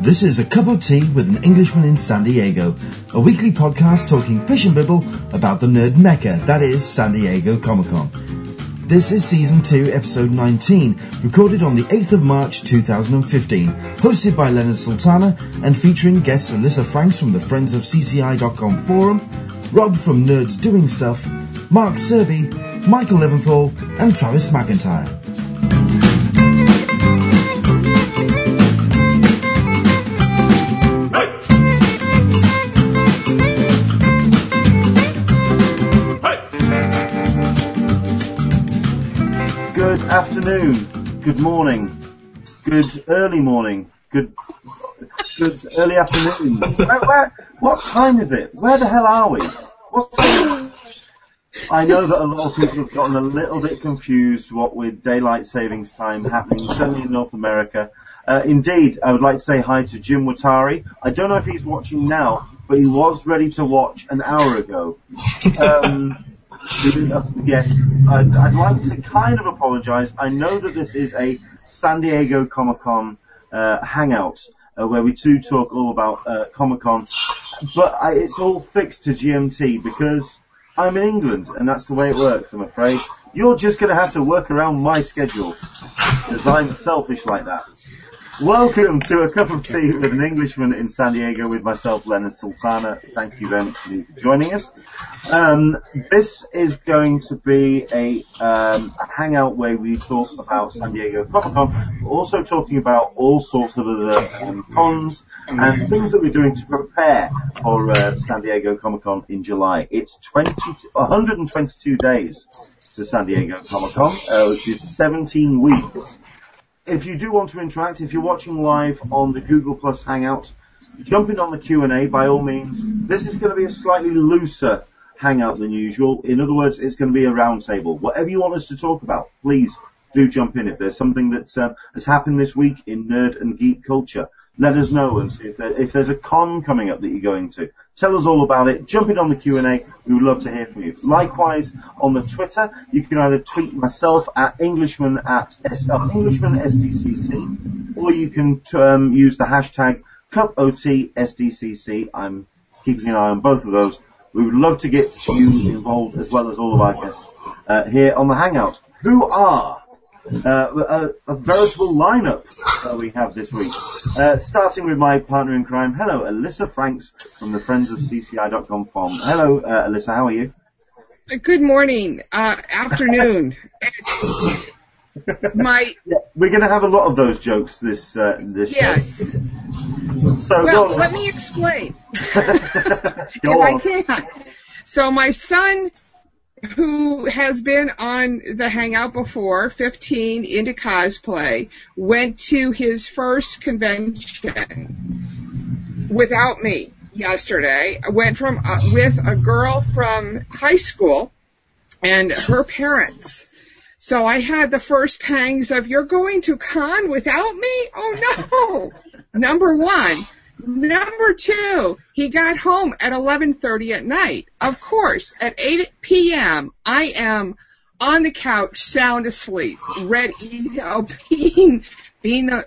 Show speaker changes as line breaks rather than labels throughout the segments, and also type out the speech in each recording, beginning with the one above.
This is A Cup of Tea with an Englishman in San Diego, a weekly podcast talking fish and bibble about the nerd mecca that is San Diego Comic Con. This is Season 2, Episode 19, recorded on the 8th of March 2015, hosted by Leonard Sultana and featuring guests Alyssa Franks from the Friends of CCI.com forum, Rob from Nerds Doing Stuff, Mark Serby, Michael Leventhal, and Travis McIntyre.
Afternoon, good morning, good early morning, good good early afternoon. Where, where, what time is it? Where the hell are we? What's I know that a lot of people have gotten a little bit confused what with daylight savings time happening certainly in North America. Uh, indeed, I would like to say hi to Jim Watari. I don't know if he's watching now, but he was ready to watch an hour ago. Um, yes, I'd, I'd like to kind of apologise. I know that this is a San Diego Comic Con uh, hangout uh, where we do talk all about uh, Comic Con, but I, it's all fixed to GMT because I'm in England and that's the way it works. I'm afraid you're just going to have to work around my schedule because I'm selfish like that. Welcome to a cup of tea with an Englishman in San Diego with myself, Leonard Sultana. Thank you very much for joining us. Um, this is going to be a, um, a hangout where we talk about San Diego Comic Con, also talking about all sorts of other um, cons and things that we're doing to prepare for uh, San Diego Comic Con in July. It's 20, 122 days to San Diego Comic Con, uh, which is 17 weeks if you do want to interact, if you're watching live on the Google Plus Hangout, jump in on the Q&A by all means. This is going to be a slightly looser hangout than usual. In other words, it's going to be a roundtable. Whatever you want us to talk about, please do jump in. If there's something that uh, has happened this week in nerd and geek culture, let us know and see if, there, if there's a con coming up that you're going to. Tell us all about it. Jump in on the Q&A. We would love to hear from you. Likewise, on the Twitter, you can either tweet myself at Englishman at S, uh, Englishman SDCC, or you can um, use the hashtag CupOTSDCC. I'm keeping an eye on both of those. We would love to get you involved as well as all of our guests uh, here on the Hangout. Who are a, a, veritable lineup that we have this week. Uh, starting with my partner in crime. Hello, Alyssa Franks from the Friends of CCI.com forum. Hello, uh, Alyssa, how are you?
Good morning, uh, afternoon. my
yeah, we're going to have a lot of those jokes this uh, this
yes.
Show. So
well, let me explain if I can. So my son who has been on the Hangout before, 15, into cosplay, went to his first convention without me yesterday. I went from uh, with a girl from high school and her parents. So I had the first pangs of, you're going to con without me? Oh no! Number one. Number two, he got home at 11:30 at night. Of course, at 8 p.m., I am on the couch, sound asleep, ready, you know, being, being a,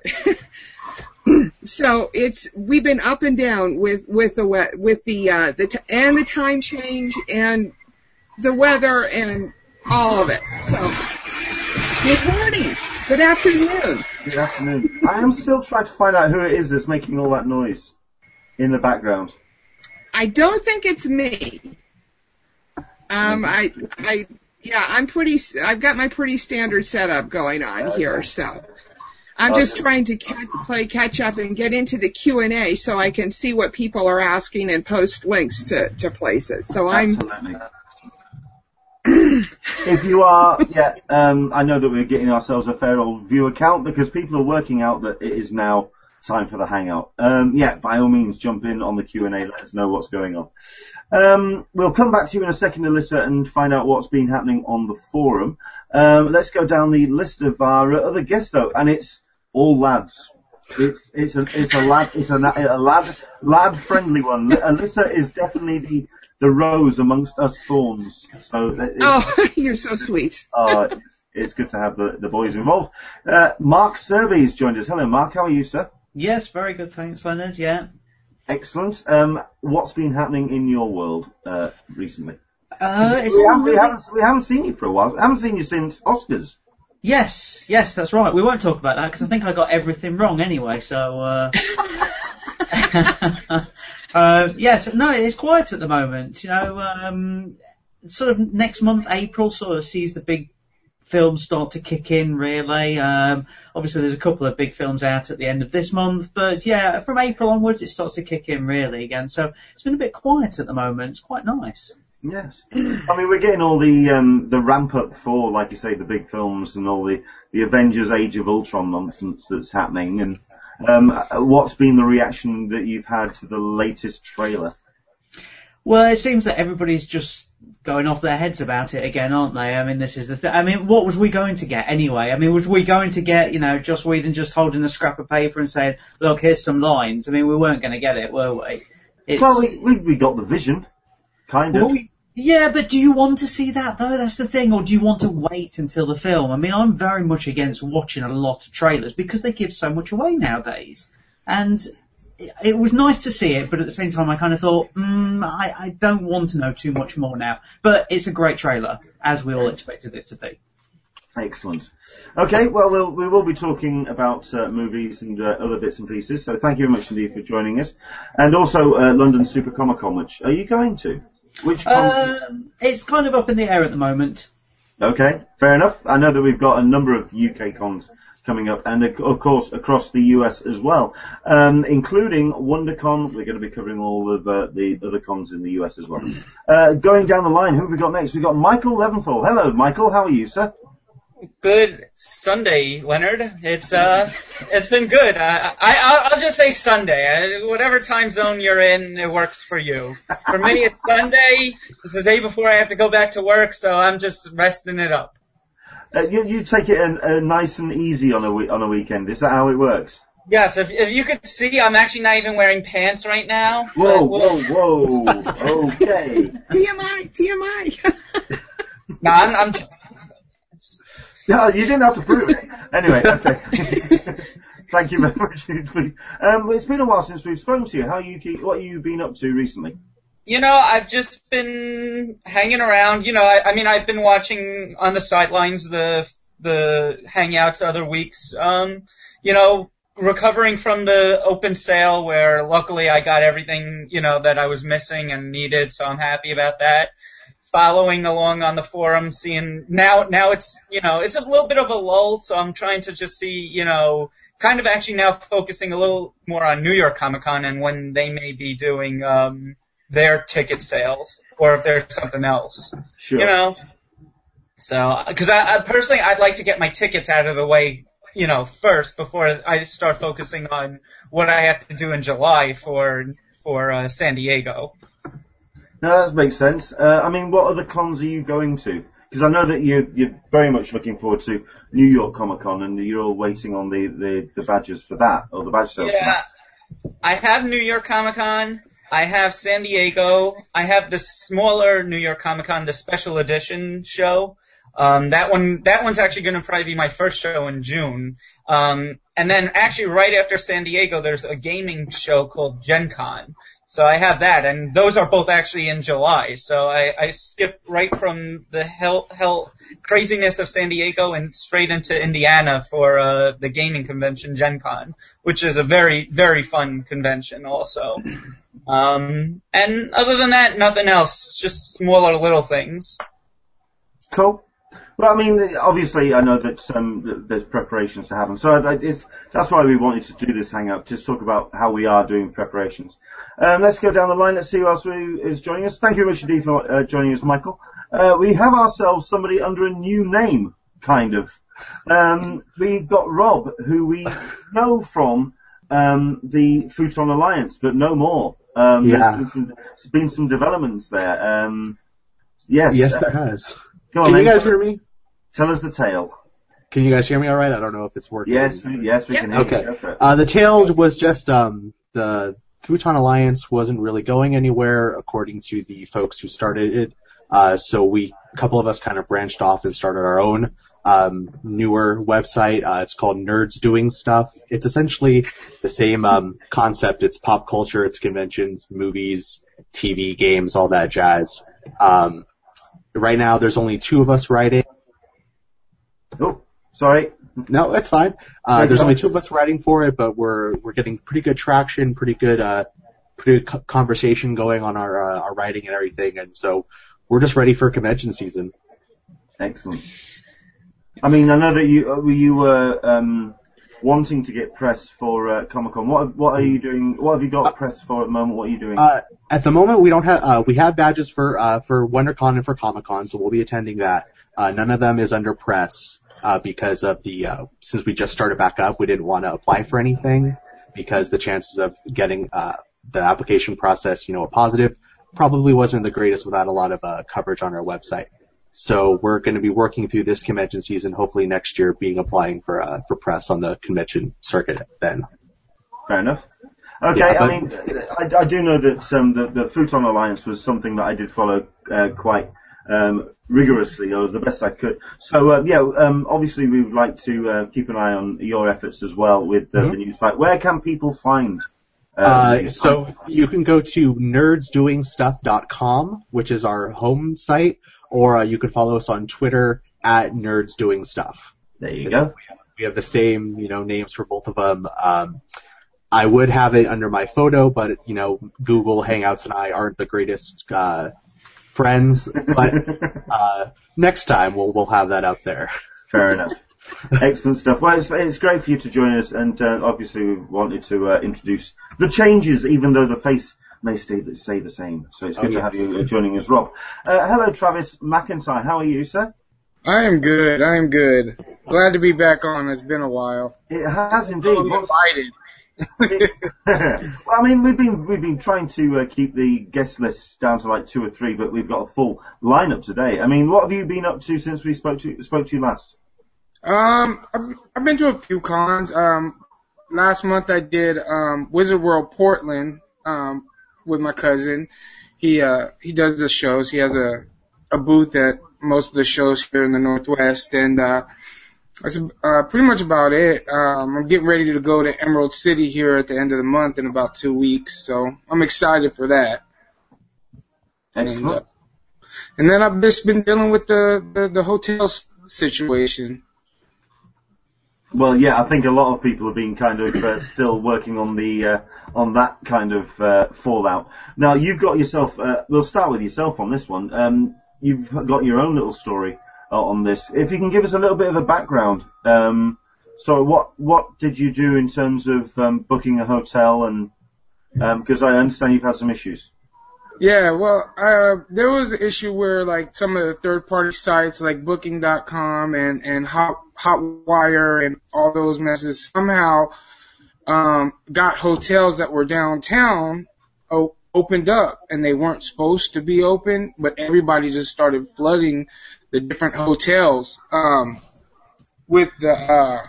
so it's we've been up and down with with the with the uh, the t- and the time change and the weather and all of it. So good morning, good afternoon.
Good afternoon. I am still trying to find out who it is that's making all that noise in the background.
I don't think it's me. Um, I, I, yeah, I'm pretty. I've got my pretty standard setup going on okay. here, so I'm just trying to catch, play catch up and get into the Q and A so I can see what people are asking and post links to to places. So I'm.
Absolutely. If you are, yeah, um, I know that we're getting ourselves a fair old view account because people are working out that it is now time for the hangout. Um, yeah, by all means, jump in on the Q and A. Let us know what's going on. Um, we'll come back to you in a second, Alyssa, and find out what's been happening on the forum. Um, let's go down the list of our other guests, though, and it's all lads. It's it's a it's a lad it's a, a lad lad friendly one. Alyssa is definitely the the rose amongst us thorns. So
oh, you're so sweet.
uh, it's good to have the, the boys involved. Uh, Mark Serby has joined us. Hello, Mark. How are you, sir?
Yes, very good. Thanks, Leonard. Yeah.
Excellent. Um, what's been happening in your world uh, recently?
Uh, it's
We haven't, we, haven't, we haven't seen you for a while. We haven't seen you since Oscars.
Yes, yes, that's right. We won't talk about that because I think I got everything wrong anyway. So, uh, uh, yes, no, it's quiet at the moment. You know, um, sort of next month, April, sort of sees the big films start to kick in. Really, um, obviously there's a couple of big films out at the end of this month, but yeah, from April onwards it starts to kick in really again. So it's been a bit quiet at the moment. It's quite nice.
Yes. I mean, we're getting all the um, the ramp up for, like you say, the big films and all the, the Avengers Age of Ultron nonsense that's happening. And um, what's been the reaction that you've had to the latest trailer?
Well, it seems that everybody's just going off their heads about it again, aren't they? I mean, this is the thing. I mean, what was we going to get anyway? I mean, was we going to get, you know, Joss Whedon just holding a scrap of paper and saying, look, here's some lines? I mean, we weren't going to get it, were we? It's,
Well, we, we, got the vision, kind of.
Well, we- yeah, but do you want to see that though? That's the thing, or do you want to wait until the film? I mean, I'm very much against watching a lot of trailers because they give so much away nowadays. And it, was nice to see it, but at the same time, I kind of thought, mm, I, I don't want to know too much more now. But it's a great trailer, as we all expected it to be.
Excellent. Okay, well, we'll we will be talking about uh, movies and uh, other bits and pieces. So thank you very much indeed for joining us, and also uh, London Super Comic Con. Which are you going to? Which? Con-
Um, it's kind of up in the air at the moment.
okay, fair enough. I know that we've got a number of UK cons coming up, and of of course across the US as well, um, including WonderCon. We're going to be covering all of uh, the other cons in the US as well. Uh, going down the line, who have we got next? We've got Michael Leventhal. Hello, Michael. How are you, sir?
Good Sunday, Leonard. It's uh, it's been good. I, I I'll- I'll just say Sunday. Uh, Whatever time zone you're in, it works for you. For me, it's Sunday. It's the day before I have to go back to work, so I'm just resting it up.
Uh, you, you take it uh, nice and easy on a we- on a weekend. Is that how it works?
Yes, if if you could see, I'm actually not even wearing pants right now.
Whoa,
we'll-
whoa, whoa. Okay.
TMI, TMI.
No, I'm, I'm
No, you didn't have to prove it. Anyway, okay. Thank you very much. Um, it's been a while since we've spoken to you. How you keep, what you been up to recently?
You know, I've just been hanging around. You know, I, I mean, I've been watching on the sidelines the the hangouts other weeks. Um, you know, recovering from the open sale where luckily I got everything you know that I was missing and needed, so I'm happy about that. Following along on the forum, seeing now now it's you know it's a little bit of a lull, so I'm trying to just see you know kind of actually now focusing a little more on New York Comic Con and when they may be doing um their ticket sales or if there's something else,
Sure.
you know. So, because I, I personally, I'd like to get my tickets out of the way, you know, first before I start focusing on what I have to do in July for for uh, San Diego.
No, that makes sense. Uh, I mean, what other cons are you going to? Because I know that you're you're very much looking forward to New York Comic Con and you're all waiting on the, the, the badges for that, or the badge sales for
Yeah,
that.
I have New York Comic Con. I have San Diego. I have the smaller New York Comic Con, the special edition show. Um, that one, that one's actually going to probably be my first show in June. Um, and then actually right after San Diego, there's a gaming show called Gen Con. So I have that, and those are both actually in July. So I, I skipped right from the hell, hell craziness of San Diego and straight into Indiana for uh, the gaming convention Gen Con, which is a very, very fun convention also. Um, and other than that, nothing else. Just smaller little things.
Cool. Well, I mean, obviously, I know that um, there's preparations to happen, so I, I, it's, that's why we wanted to do this hangout, just talk about how we are doing preparations. Um, let's go down the line. Let's see who else is joining us. Thank you very much indeed for uh, joining us, Michael. Uh, we have ourselves somebody under a new name, kind of. Um, we got Rob, who we know from um, the Futon Alliance, but no more. Um,
Yeah.
There's been some, there's been some developments there. Um, yes.
Yes, there has.
Go on,
Can you
then.
guys hear me?
Tell us the tale.
Can you guys hear me all right? I don't know if it's working.
Yes, we- yes, we
Yep.
can hear
Okay.
you. Okay. for.
Uh, the tale was just um, the Futon Alliance wasn't really going anywhere according to the folks who started it. Uh, so we, a couple of us kind of branched off and started our own um, newer website. Uh, it's called Nerds Doing Stuff. It's essentially the same um, concept. It's pop culture, it's conventions, movies, TV, games, all that jazz. Um, right now, there's only two of us writing.
Oh, sorry.
No, that's fine. Uh, there's only two of us writing for it, but we're we're getting pretty good traction, pretty good uh, pretty good co- conversation going on our uh, our writing and everything, and so we're just ready for convention season.
Excellent. I mean, I know that you uh, you were um, wanting to get press for uh, Comic Con. What what are you doing? What have you got press for at the moment? What are you doing?
Uh, at the moment, we don't have uh, we have badges for uh, for WonderCon and for Comic Con, so we'll be attending that. Uh, none of them is under press uh, because of the uh, since we just started back up, we didn't want to apply for anything because the chances of getting uh, the application process, you know, a positive, probably wasn't the greatest without a lot of uh, coverage on our website. So we're going to be working through this convention season, hopefully next year, being applying for uh, for press on the convention circuit then.
Fair enough. Okay,
Yeah,
I mean, I, I do know that um, the, the Futon Alliance was something that I did follow uh, quite um, rigorously, or the best I could. So, uh, yeah, um, obviously we would like to uh, keep an eye on your efforts as well with uh, the new site. Where can people find? Uh, the
Uh, so you can go to nerdsdoingstuff.com, which is our home site, or uh, you can follow us on Twitter at nerdsdoingstuff.
there you go.
We have the same, you know, names for both of them. Um, I would have it under my photo, but you know, Google Hangouts and I aren't the greatest uh, friends. But uh, next time we'll we'll have that up there.
Fair enough. Excellent stuff. Well, it's, it's great for you to join us, and uh, obviously we wanted to uh, introduce the changes, even though the face may stay the, stay the same. So it's good to
yes.
have you uh, joining us, Rob. Uh, hello, Travis McIntyre. How are you, sir?
I am good. I am good. Glad to be back on. It's been a while.
It has indeed.
I'm
What's-
invited.
well, I mean, we've been we've been trying to uh, keep the guest list down to like two or three, but we've got a full lineup today. I mean, what have you been up to since we spoke to spoke to you last?
Um, I've, I've been to a few cons. Um, last month I did um Wizard World Portland um with my cousin. He uh he does the shows. He has a a booth at most of the shows here in the Northwest, and uh that's uh, pretty much about it. Um, I'm getting ready to go to Emerald City here at the end of the month in about two weeks, so I'm excited for that. And, uh,
Excellent.
and then I've just been dealing with the the, the hotel situation.
Well, yeah, I think a lot of people have been kind of uh, still working on the uh, on that kind of uh, fallout. Now, you've got yourself. Uh, we'll start with yourself on this one. Um, you've got your own little story uh, on this. If you can give us a little bit of a background. Um, so, what what did you do in terms of um, booking a hotel and um because I understand you've had some issues.
Yeah, well, uh, there was an issue where like some of the third party sites like booking.com and, and Hot, Hotwire and all those messes somehow, um, got hotels that were downtown o- opened up and they weren't supposed to be open, but everybody just started flooding the different hotels, um, with the, uh,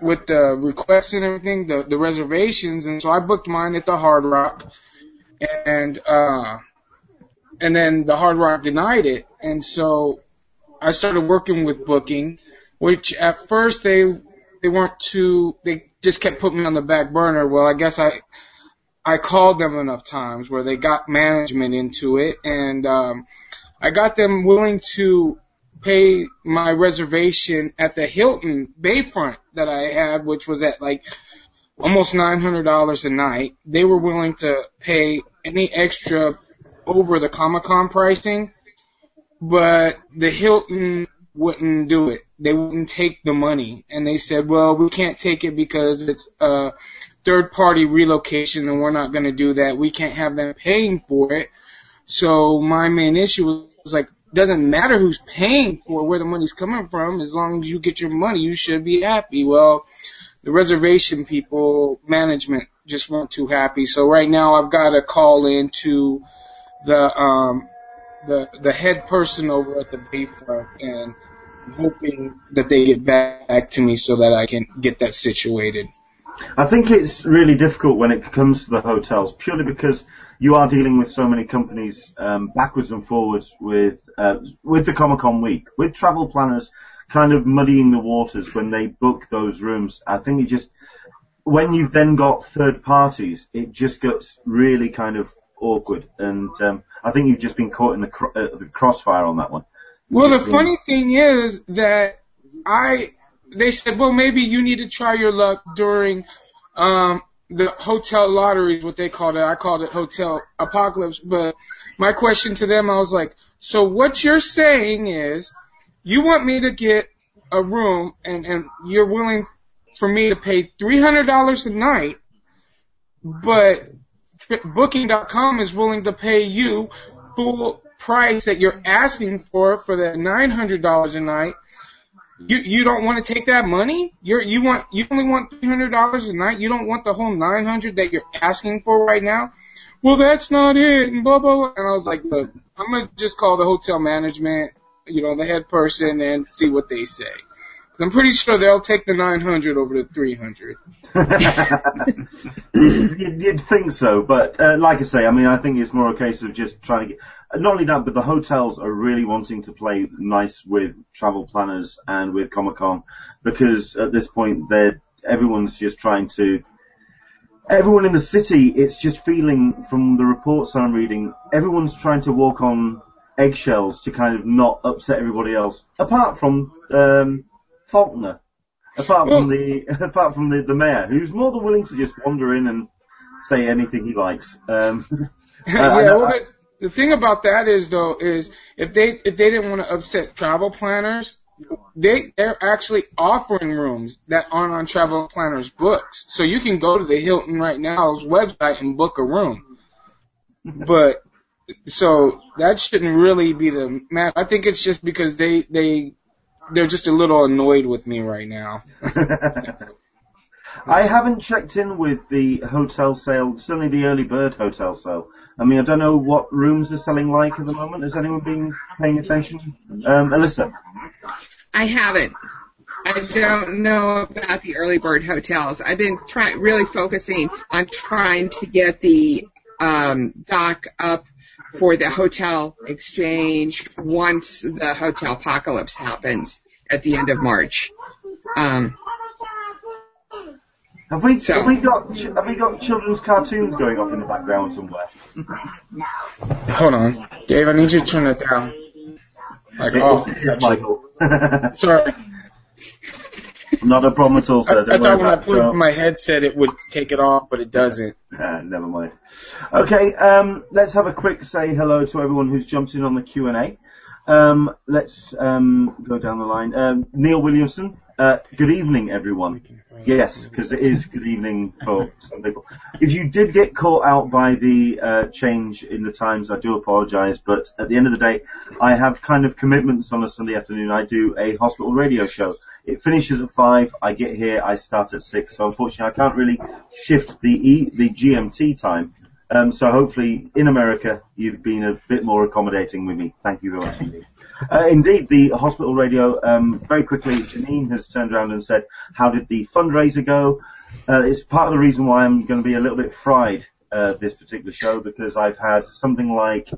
with the requests and everything, the, the reservations. And so I booked mine at the Hard Rock and uh and then the Hard Rock denied it, and so I started working with booking, which at first they they weren't too they just kept putting me on the back burner. Well, I guess I I called them enough times where they got management into it, and um, I got them willing to pay my reservation at the Hilton Bayfront that I had, which was at like almost nine hundred dollars a night. They were willing to pay any extra over the Comic Con pricing, but the Hilton wouldn't do it. They wouldn't take the money, and they said, "Well, we can't take it because it's a third party relocation, and we're not going to do that. We can't have them paying for it." So my main issue was like, doesn't matter who's paying for where the money's coming from, as long as you get your money, you should be happy. Well, the reservation people, management just weren't too happy. So right now I've got to call in to the, um, the, the head person over at the Bayfront and I'm hoping that they get back to me so that I can get that situated.
I think it's really difficult when it comes to the hotels, purely because you are dealing with so many companies um, backwards and forwards with uh, with the Comic Con week, with travel planners kind of muddying the waters when they book those rooms. I think it just when you've then got third parties, it just gets really kind of awkward, and um, I think you've just been caught in the, cro- uh, the crossfire on that one.
Well, the funny thing is that I they said, well, maybe you need to try your luck during um, the hotel lottery is what they called it. I called it hotel apocalypse. But my question to them, I was like, so what you're saying is, you want me to get a room, and and you're willing for me to pay three hundred dollars a night, but Booking.com is willing to pay you full price that you're asking for for that nine hundred dollars a night. You you don't want to take that money? You're you want you only want three hundred dollars a night. You don't want the whole nine hundred that you're asking for right now. Well, that's not it. And blah blah blah. And I was like, look, I'm gonna just call the hotel management, you know, the head person, and see what they say. I'm pretty sure they'll take the nine hundred over the three hundred.
you'd, you'd think so, but uh, like I say, I mean, I think it's more a case of just trying to get. Not only that, but the hotels are really wanting to play nice with travel planners and with Comic Con because at this point, they're everyone's just trying to. Everyone in the city, it's just feeling from the reports I'm reading, everyone's trying to walk on eggshells to kind of not upset everybody else, apart from um, Faulconer apart from the apart from the, the mayor, who's more than willing to just wander in and say anything he likes. Um, I
yeah, well,
I-
the, the thing about that is though is if they if they didn't want to upset travel planners, they they're actually offering rooms that aren't on travel planners books. So you can go to the Hilton right now's website and book a room. But so that shouldn't really be the matter. I think it's just because they they they're just a little annoyed with me right now.
I haven't checked in with the hotel sale, certainly the early bird hotel sale. I mean, I don't know what rooms they're selling like at the moment. Has anyone been paying attention? Um, Alyssa?
I haven't. I don't know about the early bird hotels. I've been trying, really focusing on trying to get the um, dock up for the hotel exchange once the hotel apocalypse happens at the end of March. Um,
Have we,
So-
have we got, ch- have we got children's cartoons going off in the background somewhere?
Hold on, Dave. I need you to turn it down. Like, oh,
Yes, Michael.
sorry.
Not a problem at all,
I,
sir.
I
Don't
thought when I
about it.
put
So-
my headset it would take it off, but it doesn't.
Uh, never mind. Okay, um, let's have a quick say hello to everyone who's jumped in on the Q and A. Um, let's um, go down the line. Um, Neil Williamson. Uh, good evening, everyone. Yes, because it is good evening for some people. If you did get caught out by the uh, change in the times, I do apologise. But at the end of the day, I have kind of commitments on a Sunday afternoon. I do a hospital radio show. It finishes at five. I get here. I start at six. So unfortunately, I can't really shift the e, the GMT time. Um, so hopefully, in America, you've been a bit more accommodating with me. Thank you very much indeed. Uh, indeed, the hospital radio, um, very quickly, Janine has turned around and said, how did the fundraiser go? Uh, it's part of the reason why I'm going to be a little bit fried, uh, this particular show, because I've had something like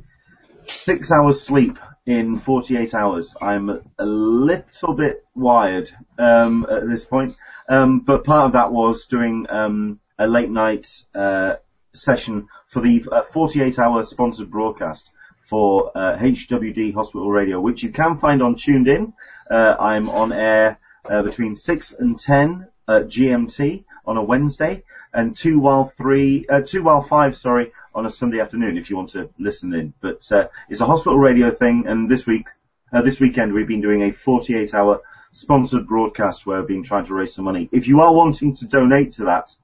six hours sleep in 48 hours. I'm a little bit wired, um, at this point. Um, but part of that was doing, um, a late night, uh, session for the uh, 48 hour sponsored broadcast for uh, HWD Hospital Radio, which you can find on TuneIn. Uh, I'm on air uh, between 6 and 10 at GMT on a Wednesday, and 2 while 3, uh, 2 while 5, sorry, on a Sunday afternoon if you want to listen in. But uh, it's a hospital radio thing, and this week, uh, this weekend we've been doing a 48 hour sponsored broadcast where we've been trying to raise some money. If you are wanting to donate to that,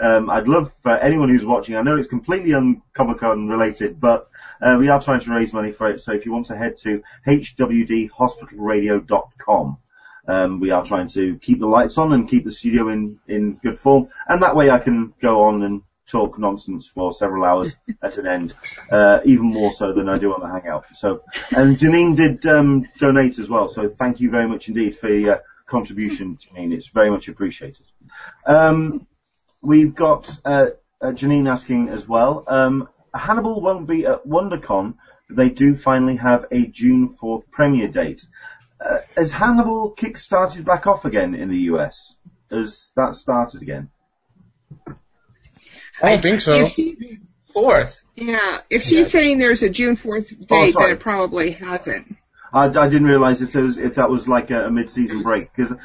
um, I'd love for anyone who's watching. I know it's completely un Comic Con related, but uh, we are trying to raise money for it. So if you want to head to hwdhospitalradio.com, um, we are trying to keep the lights on and keep the studio in in good form, and that way I can go on and talk nonsense for several hours at an end, uh, even more so than I do on the Hangout. So, and Janine did um, donate as well. So thank you very much indeed for your contribution, Janine. It's very much appreciated. Um, We've got uh, uh, Janine asking as well. Um, Hannibal won't be at WonderCon, but they do finally have a June 4th premiere date. uh, has Hannibal kick-started back off again in the US? Has that started again?
I don't think so.
She,
Fourth.
yeah, if she's saying there's a June 4th date, then it probably hasn't.
I, I didn't realise if there was if that was like a, a mid-season break because uh,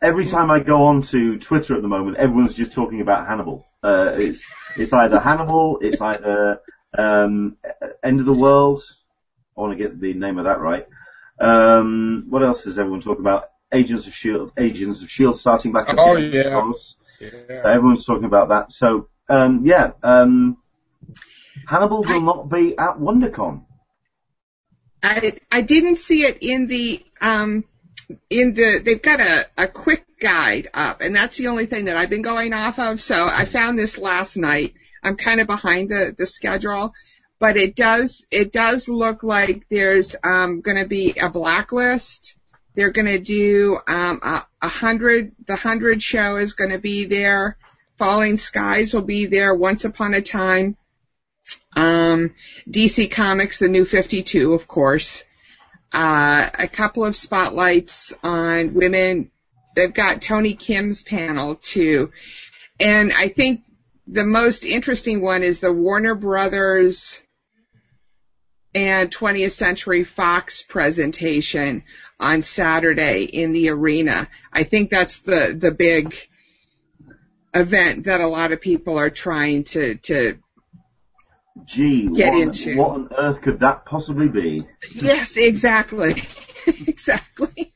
every time I go on to Twitter at the moment, everyone's just talking about Hannibal. Uh, it's it's either Hannibal, it's either um, End of the World. I want to get the name of that right. Um, what else is everyone talking about? Agents of Shield, Agents of Shield starting back up.
Oh,
again, of
yeah.
So
Yeah.
everyone's talking about that. So um, yeah, um, Hannibal will not be at WonderCon.
I I didn't see it in the um in the they've got a a quick guide up and that's the only thing that I've been going off of. So I found this last night. I'm kind of behind the the schedule but it does it does look like there's um going to be a blacklist. They're going to do um a, a hundred the hundred show is going to be there. Falling skies will be there once upon a time. Um, DC Comics, the new 52, of course. Uh, a couple of spotlights on women. They've got Tony Kim's panel too. And I think the most interesting one is the Warner Brothers and 20th Century Fox presentation on Saturday in the arena. I think that's the, the big event that a lot of people are trying to, to
Gee,
Get
what,
into.
what on earth could that possibly be?
Yes, exactly. exactly.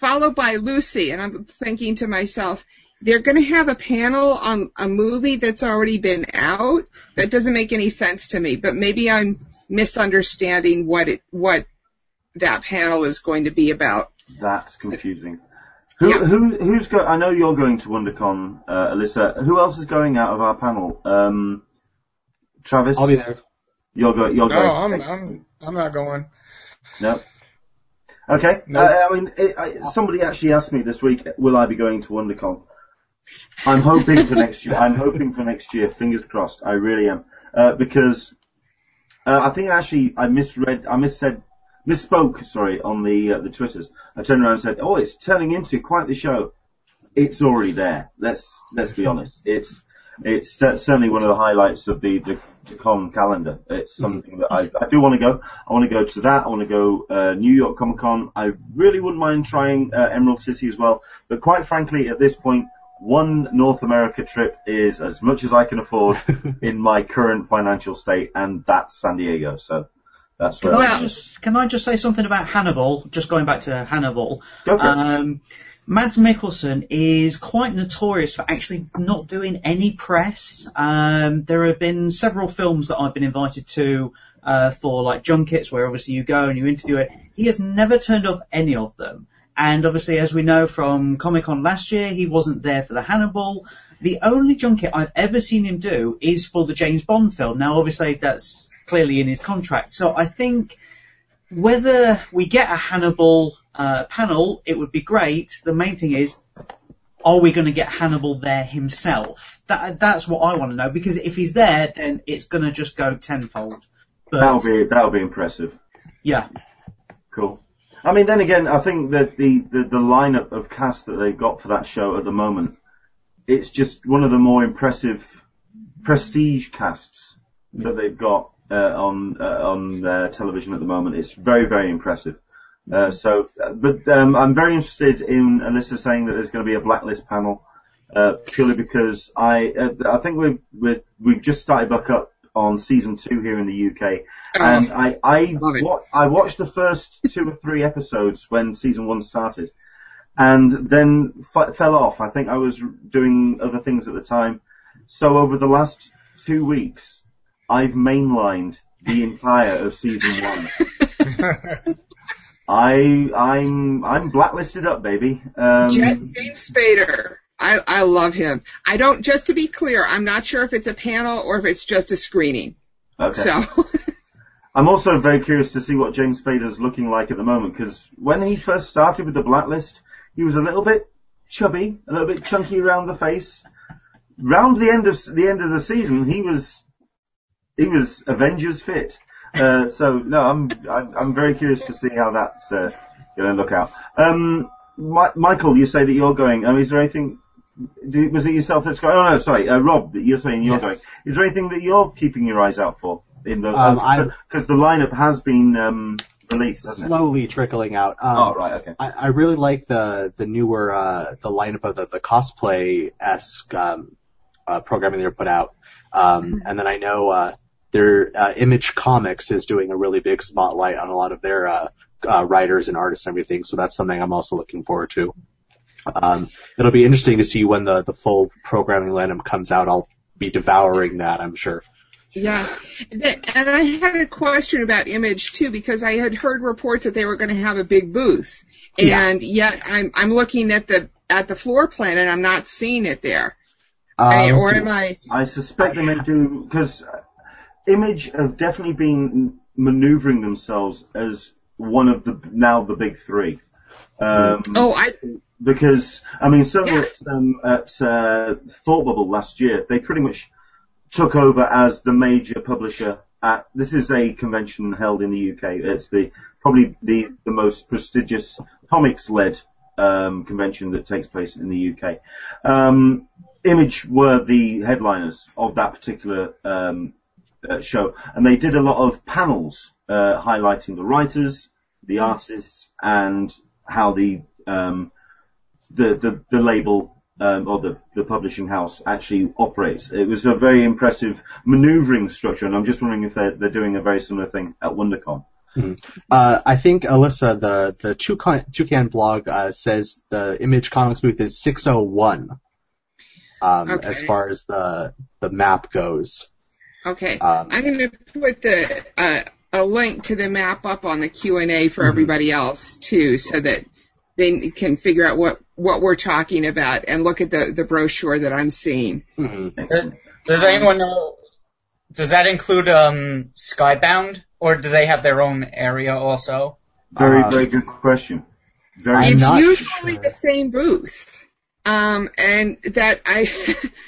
Followed by Lucy, and I'm thinking to myself, they're going to have a panel on a movie that's already been out. That doesn't make any sense to me, but maybe I'm misunderstanding what it, what that panel is going to be about.
That's confusing. Who,
Yeah.
who, who's go? I know you're going to WonderCon, uh, Alyssa. Who else is going out of our panel? Um, Travis.
I'll be there.
You're going. You're
No,
going.
I'm I'm I'm not going.
No. Okay.
No.
Uh, I mean, it, I, somebody actually asked me this week, will I be going to WonderCon? I'm hoping for next year. I'm hoping for next year. Fingers crossed. I really am. Uh, because uh, I think actually I misread, I missaid, misspoke. Sorry, on the uh, the twitters. I turned around and said, "Oh, it's turning into quite the show." It's already there. Let's let's be honest. It's it's certainly one of the highlights of the, the, the con calendar. It's something that I, I do want to go. I want to go to that. I want to go uh, New York Comic Con. I really wouldn't mind trying uh, Emerald City as well. But quite frankly, at this point, one North America trip is as much as I can afford in my current financial state, and that's San Diego. So that's where
Can
I'm
I just can I just say something about Hannibal? Just going back to Hannibal.
Go for it.
Um, Mads Mikkelsen is quite notorious for actually not doing any press. Um, there have been several films that I've been invited to uh, for like junkets where obviously you go and you interview it. He has never turned off any of them. And obviously, as we know from Comic Con last year, he wasn't there for the Hannibal. The only junket I've ever seen him do is for the James Bond film. Now, obviously, that's clearly in his contract. So I think whether we get a Hannibal uh, panel, it would be great. The main thing is, are we going to get Hannibal there himself? That that's what I want to know because if he's there, then it's going to just go tenfold. But
that'll be that'll be impressive.
yeah,
Cool. I mean, then again, I think that the, the, the lineup of cast that they've got for that show at the moment, it's just one of the more impressive prestige casts that they've got uh, on uh, on uh, television at the moment. It's very very impressive. Uh, so, uh, but um, I'm very interested in Alyssa saying that there's going to be a blacklist panel, uh, purely because I uh, I think we've we've, we've just started back up on season two here in the UK, and I I, wa- I watched the first two or three episodes when season one started, and then f- fell off. I think I was doing other things at the time. So over the last two weeks, I've mainlined the entire of season one. I I'm I'm blacklisted up, baby. Um,
Jet, James Spader. I, I love him. I don't, just to be clear, I'm not sure if it's a panel or if it's just a screening.
okay.
So,
I'm also very curious to see what James Spader's looking like at the moment because when he first started with the blacklist, he was a little bit chubby, a little bit chunky around the face. Round the end of the end of the season, he was he was Avengers fit. Uh, so no, I'm, I'm very curious to see how that's uh, gonna look out. Um, Mi- Michael, you say that you're going. Um, is there anything? Do, was it yourself that's going? Oh no, sorry, uh, Rob. That you're saying you're
Yes.
going. Is there anything that you're keeping your eyes out for in the?
Um,
because the lineup has been um, released?
Slowly trickling out. Um,
Oh right, okay.
I, I really like the the newer uh, the lineup of the, the cosplay esque um, uh, programming they're put out, um, and then I know uh, their uh, Image Comics is doing a really big spotlight on a lot of their uh, uh, writers and artists and everything. So that's something I'm also looking forward to. Um, it'll be interesting to see when the the full programming lineup comes out. I'll be devouring that, I'm sure.
Yeah, and I had a question about Image too because I had heard reports that they were going to have a big booth,
Yeah.
and yet I'm I'm looking at the at the floor plan and I'm not seeing it there.
Uh,
I or
see.
am I?
I suspect they may do because Image have definitely been manoeuvring themselves as one of the now the big three. Um,
Oh, I
because I mean certainly
Yeah.
at, um, at uh, Thought Bubble last year they pretty much took over as the major publisher. At this is a convention held in the UK. It's the probably the the most prestigious comics led um, convention that takes place in the UK. Um, Image were the headliners of that particular um, uh, show, and they did a lot of panels uh, highlighting the writers, the artists, and how the um, the, the the label um, or the the publishing house actually operates. It was a very impressive manoeuvring structure, and I'm just wondering if they're they're doing a very similar thing at WonderCon.
Uh, I think Alyssa, the the Toucan, Toucan blog uh, says the Image Comics booth is 601. Um,
Okay.
as far as the the map goes.
Okay.
Um,
I'm going to put the uh, a link to the map up on the Q and A for everybody else too, so that they can figure out what what we're talking about and look at the the brochure that I'm seeing.
mhm.
Excellent.
Does anyone know? Does that include um, Skybound, or do they have their own area also?
Very
Uh,
very good question. Very
it's usually
sure.
the same booth. Um, and that I,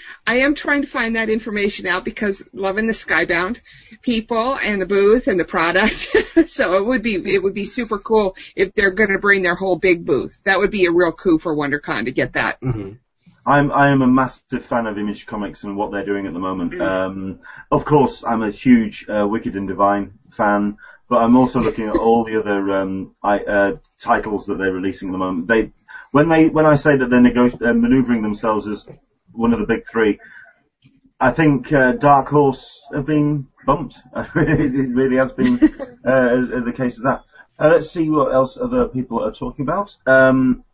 I am trying to find that information out because loving the Skybound people and the booth and the product. so it would be, it would be super cool if they're going to bring their whole big booth. That would be a real coup for WonderCon to get that.
Mhm.
I'm I am a massive fan of Image Comics and what they're doing at the moment. Um, of course, I'm a huge uh, Wicked and Divine fan, but I'm also looking at all the other um, I, uh, titles that they're releasing at the moment. They when they when I say that they're nego- uh, maneuvering themselves as one of the big three, I think uh, Dark Horse have been bumped. it really has been uh, the case of that. Uh, let's see what else other people are talking about. Um,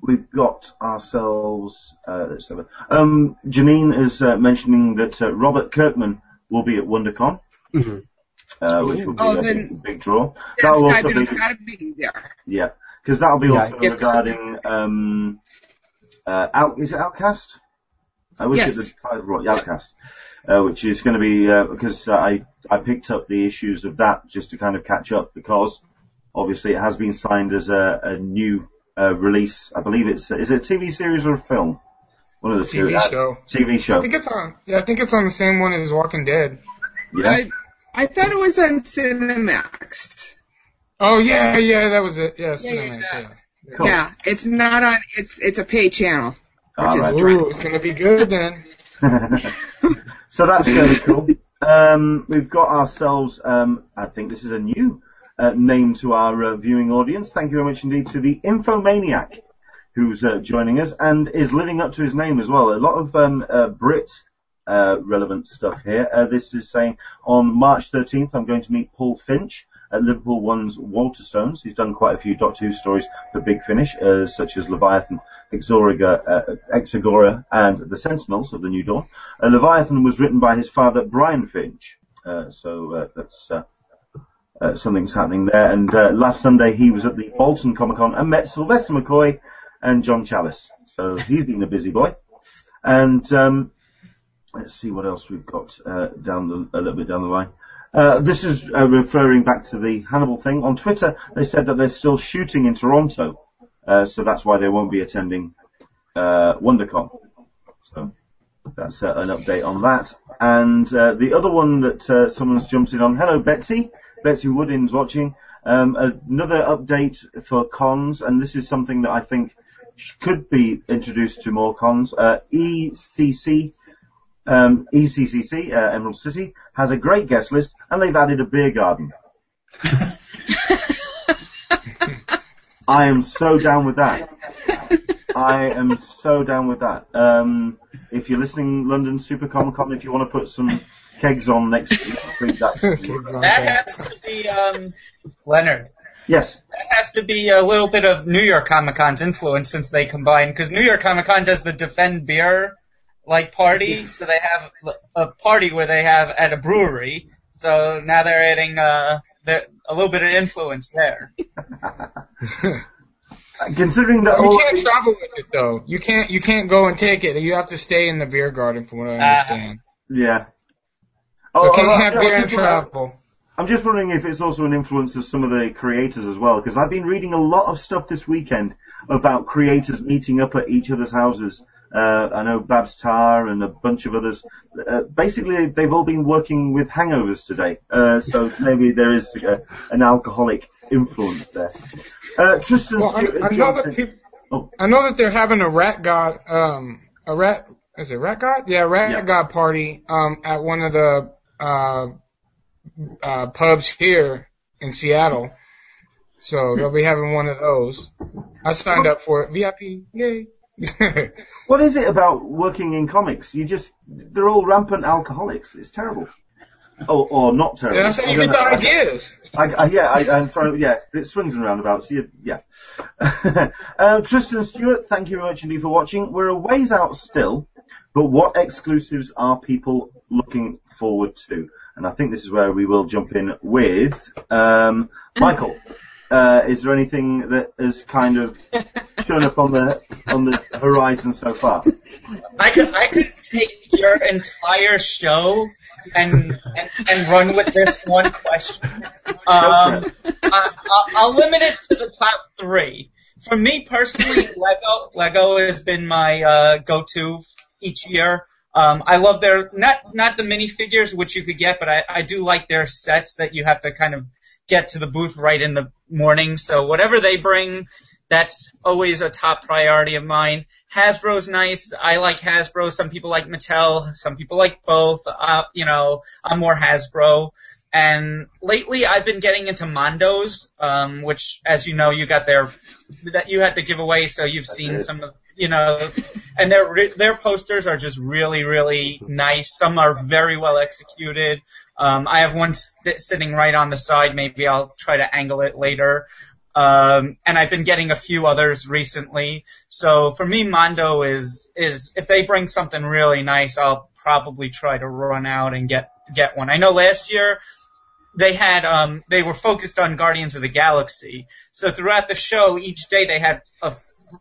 we've got ourselves. Uh, let's have a, um, Janine is uh, mentioning that uh, Robert Kirkman will be at WonderCon,
Mhm.
uh, which will be
Oh,
a big, big draw.
Yeah,
That will also be,
be there.
yeah, because that'll be
Yeah.
also regarding um, uh, out, is it Outcast? I wish
Yes.
it the title right, Outcast, uh, which is going to be uh, because uh, I I picked up the issues of that just to kind of catch up because obviously it has been signed as a, a new uh, release. I believe it's is it a TV series or a film? One of the two.
TV
Uh,
show.
TV show.
I think it's on. Yeah, I think it's on the same one as Walking Dead.
yeah.
I, I thought it was on Cinemax.
Oh yeah, yeah, that was it. Yeah,
Yeah,
Cinemax.
yeah.
Yeah.
Cool.
Yeah, it's not on. It's it's a pay channel.
All
which is
right.
Right.
Ooh, it's gonna be good then.
so that's fairly cool. Um, we've got ourselves, um, I think this is a new uh, name to our uh, viewing audience. Thank you very much indeed to the Infomaniac, who's uh, joining us and is living up to his name as well. A lot of um, uh, Brit uh, relevant stuff here. Uh, this is saying on March 13th, I'm going to meet Paul Finch at Liverpool One's Waterstones. He's done quite a few Doctor Who stories for Big Finish, uh, such as Leviathan, Exoriga, uh, Exagora, and The Sentinels of the New Dawn. Uh, Leviathan was written by his father, Brian Finch. Uh, so that's something's happening there. And last Sunday he was at the Bolton Comic Con and met Sylvester McCoy and John Challis. So he's been a busy boy. And um, let's see what else we've got uh, down the, a little bit down the line. Uh, this is uh, referring back to the Hannibal thing. On Twitter, they said that they're still shooting in Toronto, uh, so that's why they won't be attending uh, WonderCon. So that's uh, an update on that. And uh, the other one that uh, someone's jumped in on. Hello, Betsy. Betsy Woodin's watching. Um, another update for cons, and this is something that I think could be introduced to more cons. Uh, ECC, um, ECCC, uh, Emerald City, has a great guest list, and they've added a beer garden. I am so down with that. I am so down with that. Um, if you're listening, London Super Comic Con, if you want to put some kegs on next week, that kegs on.
That has to be um, Leonard.
yes,
That has to be a little bit of New York Comic Con's influence since they combine. Because New York Comic Con does the Defend Beer like party, so they have a party where they have at a brewery. So now they're adding uh, the, a little bit of influence there.
considering that
You
all
can't travel with it though. You can't you can't go and take it. You have to stay in the beer garden, from what I
Ah.
understand.
yeah.
So
Oh,
can't
oh,
have
yeah,
beer and travel.
I'm just wondering if it's also an influence of some of the creators as well, because I've been reading a lot of stuff this weekend about creators meeting up at each other's houses. Uh, I know Babs Tarr and a bunch of others. Uh, basically, they've all been working with hangovers today, uh, so maybe there is uh an alcoholic influence there. Uh, Tristan
Well,
Stewart
I, I know that people.
Oh.
I know that they're having a rat god, um, a rat. Is it rat god? Yeah, rat
Yeah.
god party, um, at one of the uh, uh, pubs here in Seattle. So they'll be having one of those. I signed up for it. VIP, yay!
What is it about working in comics? You just, they're all rampant alcoholics. It's terrible. Oh, or not terrible.
That's how you get the ideas.
I, I, yeah, I, I'm trying. Yeah, it swings and roundabouts. You, yeah. um, Tristan Stewart, thank you very much indeed for watching. We're a ways out still, but what exclusives are people looking forward to? And I think this is where we will jump in with um, Michael. Uh, is there anything that has kind of shown up on the on the horizon so far?
I could I could take your entire show and and, and run with this one question. Um, I, I'll, I'll limit it to the top three. For me personally, Lego Lego has been my uh, go-to each year. Um, I love their not not the minifigures which you could get, but I, I do like their sets that you have to kind of get to the booth right in the morning. So whatever they bring, that's always a top priority of mine. Hasbro's nice. I like Hasbro. Some people like Mattel. Some people like both. Uh, you know, I'm more Hasbro. And lately, I've been getting into Mondos, um, which, as you know, you got their that you had the giveaway, so you've seen some of you know, and their their posters are just really really nice. Some are very well executed. Um, I have one st- sitting right on the side. Maybe I'll try to angle it later. Um, and I've been getting a few others recently. So for me, Mondo is is if they bring something really nice, I'll probably try to run out and get get one. I know last year they had um they were focused on Guardians of the Galaxy. So throughout the show, each day they had a,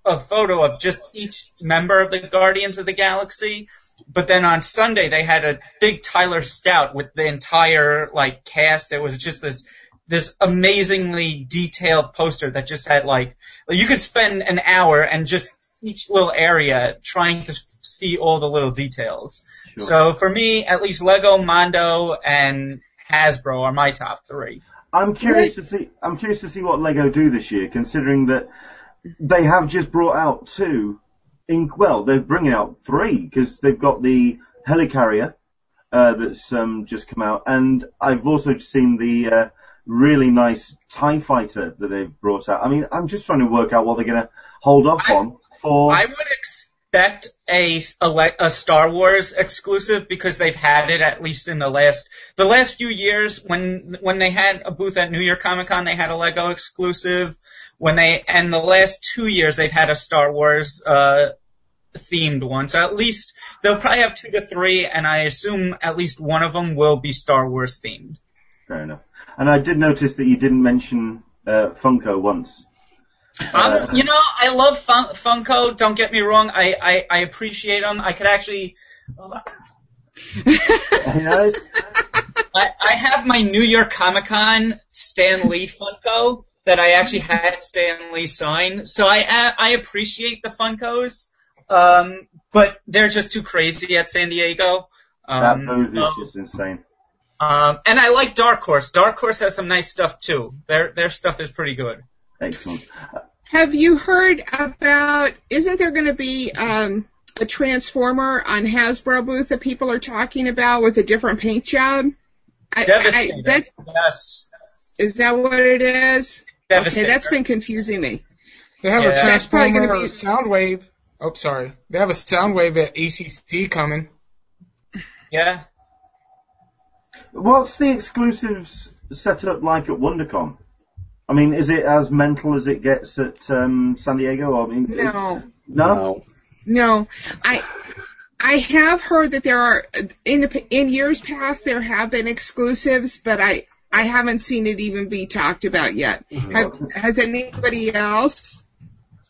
a photo of just each member of the Guardians of the Galaxy. But then on Sunday they had a big Tyler Stout with the entire like cast. It was just this this amazingly detailed poster that just had like you could spend an hour and just each little area trying to see all the little details.
Sure.
So for me, at least Lego, Mondo, and Hasbro are my top three.
I'm curious to see. I'm curious to see what Lego do this year, considering that they have just brought out two. In well, they're bringing out three because they've got the helicarrier uh, that's um, just come out, and I've also seen the uh, really nice Tie Fighter that they've brought out. I mean, I'm just trying to work out what they're going to hold off
I-
on for.
I would expect a, a a Star Wars exclusive because they've had it at least in the last the last few years when when they had a booth at New York Comic Con they had a Lego exclusive when they and the last two years they've had a Star Wars uh themed one so at least they'll probably have two to three and I assume at least one of them will be Star Wars themed.
Fair enough. And I did notice that you didn't mention uh, Funko once. Uh,
Um, you know, I love Fun- Funko. Don't get me wrong. I, I, I appreciate them. I could actually, I, I have my New York Comic Con Stan Lee Funko that I actually had Stan Lee sign. So I, I appreciate the Funkos. Um, but they're just too crazy at San Diego.
that
Um,
booth is
so
just insane.
Um, and I like Dark Horse. Dark Horse has some nice stuff too. Their their stuff is pretty good.
Excellent.
Have you heard about? Isn't there going to be um, a transformer on Hasbro booth that people are talking about with a different paint job? I,
Devastator.
I,
yes.
is that what it is? Okay, that's been confusing me.
They have
Yeah.
a
That's probably
Transformer
gonna be-
Soundwave. Oh, sorry. They have a Soundwave at ECC coming.
Yeah.
What's the exclusives set up like at WonderCon? I mean, is it as mental as it gets at um, San Diego? I mean,
No,
no.
no. I I have heard that there are in the in years past there have been exclusives, but I I haven't seen it even be talked about yet. Mm-hmm. Have, has anybody else?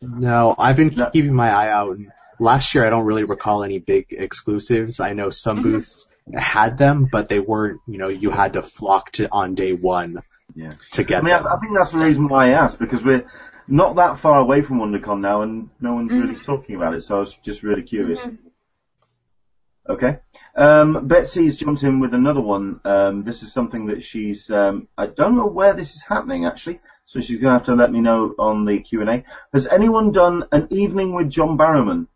No, I've been
No.
keeping my eye out. And last year, I don't really recall any big exclusives. I know some
Mhm.
booths had them, but they weren't. You know, you had to flock to on day one
Yeah.
to
I
get
mean,
them.
I, I think that's the reason why I asked because we're not that far away from WonderCon now, and no one's mm-hmm. really talking about it. So I was just really curious. Mm-hmm. Okay. Um, Betsy's jumped in with another one. Um, this is something that she's. Um, I don't know where this is happening actually, so she's going to have to let me know on the Q and A. Has anyone done an evening with John Barrowman?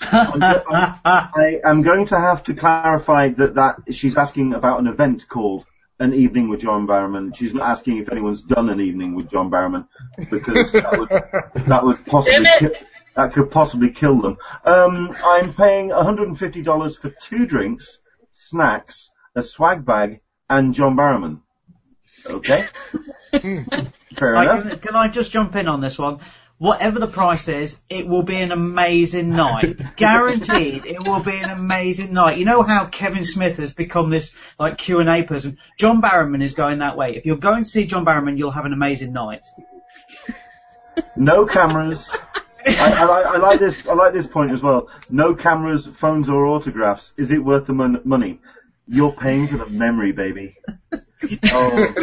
I am going to have to clarify that that she's asking about an event called an evening with John Barrowman. She's not asking if anyone's done an evening with John Barrowman because that would that would possibly
Damn
ki- that could possibly kill them. Um, I'm paying $150 for two drinks, snacks, a swag bag, and John Barrowman. Okay, fair enough.
can, can I just jump in on this one? Whatever the price is, it will be an amazing night. Guaranteed, it will be an amazing night. You know how Kevin Smith has become this like Q and A person. John Barrowman is going that way. If you're going to see John Barrowman, you'll have an amazing night.
No cameras. I, I, like- I like this. I like this point as well. No cameras, phones, or autographs. Is it worth the mon- money? You're paying for the memory, baby. Oh.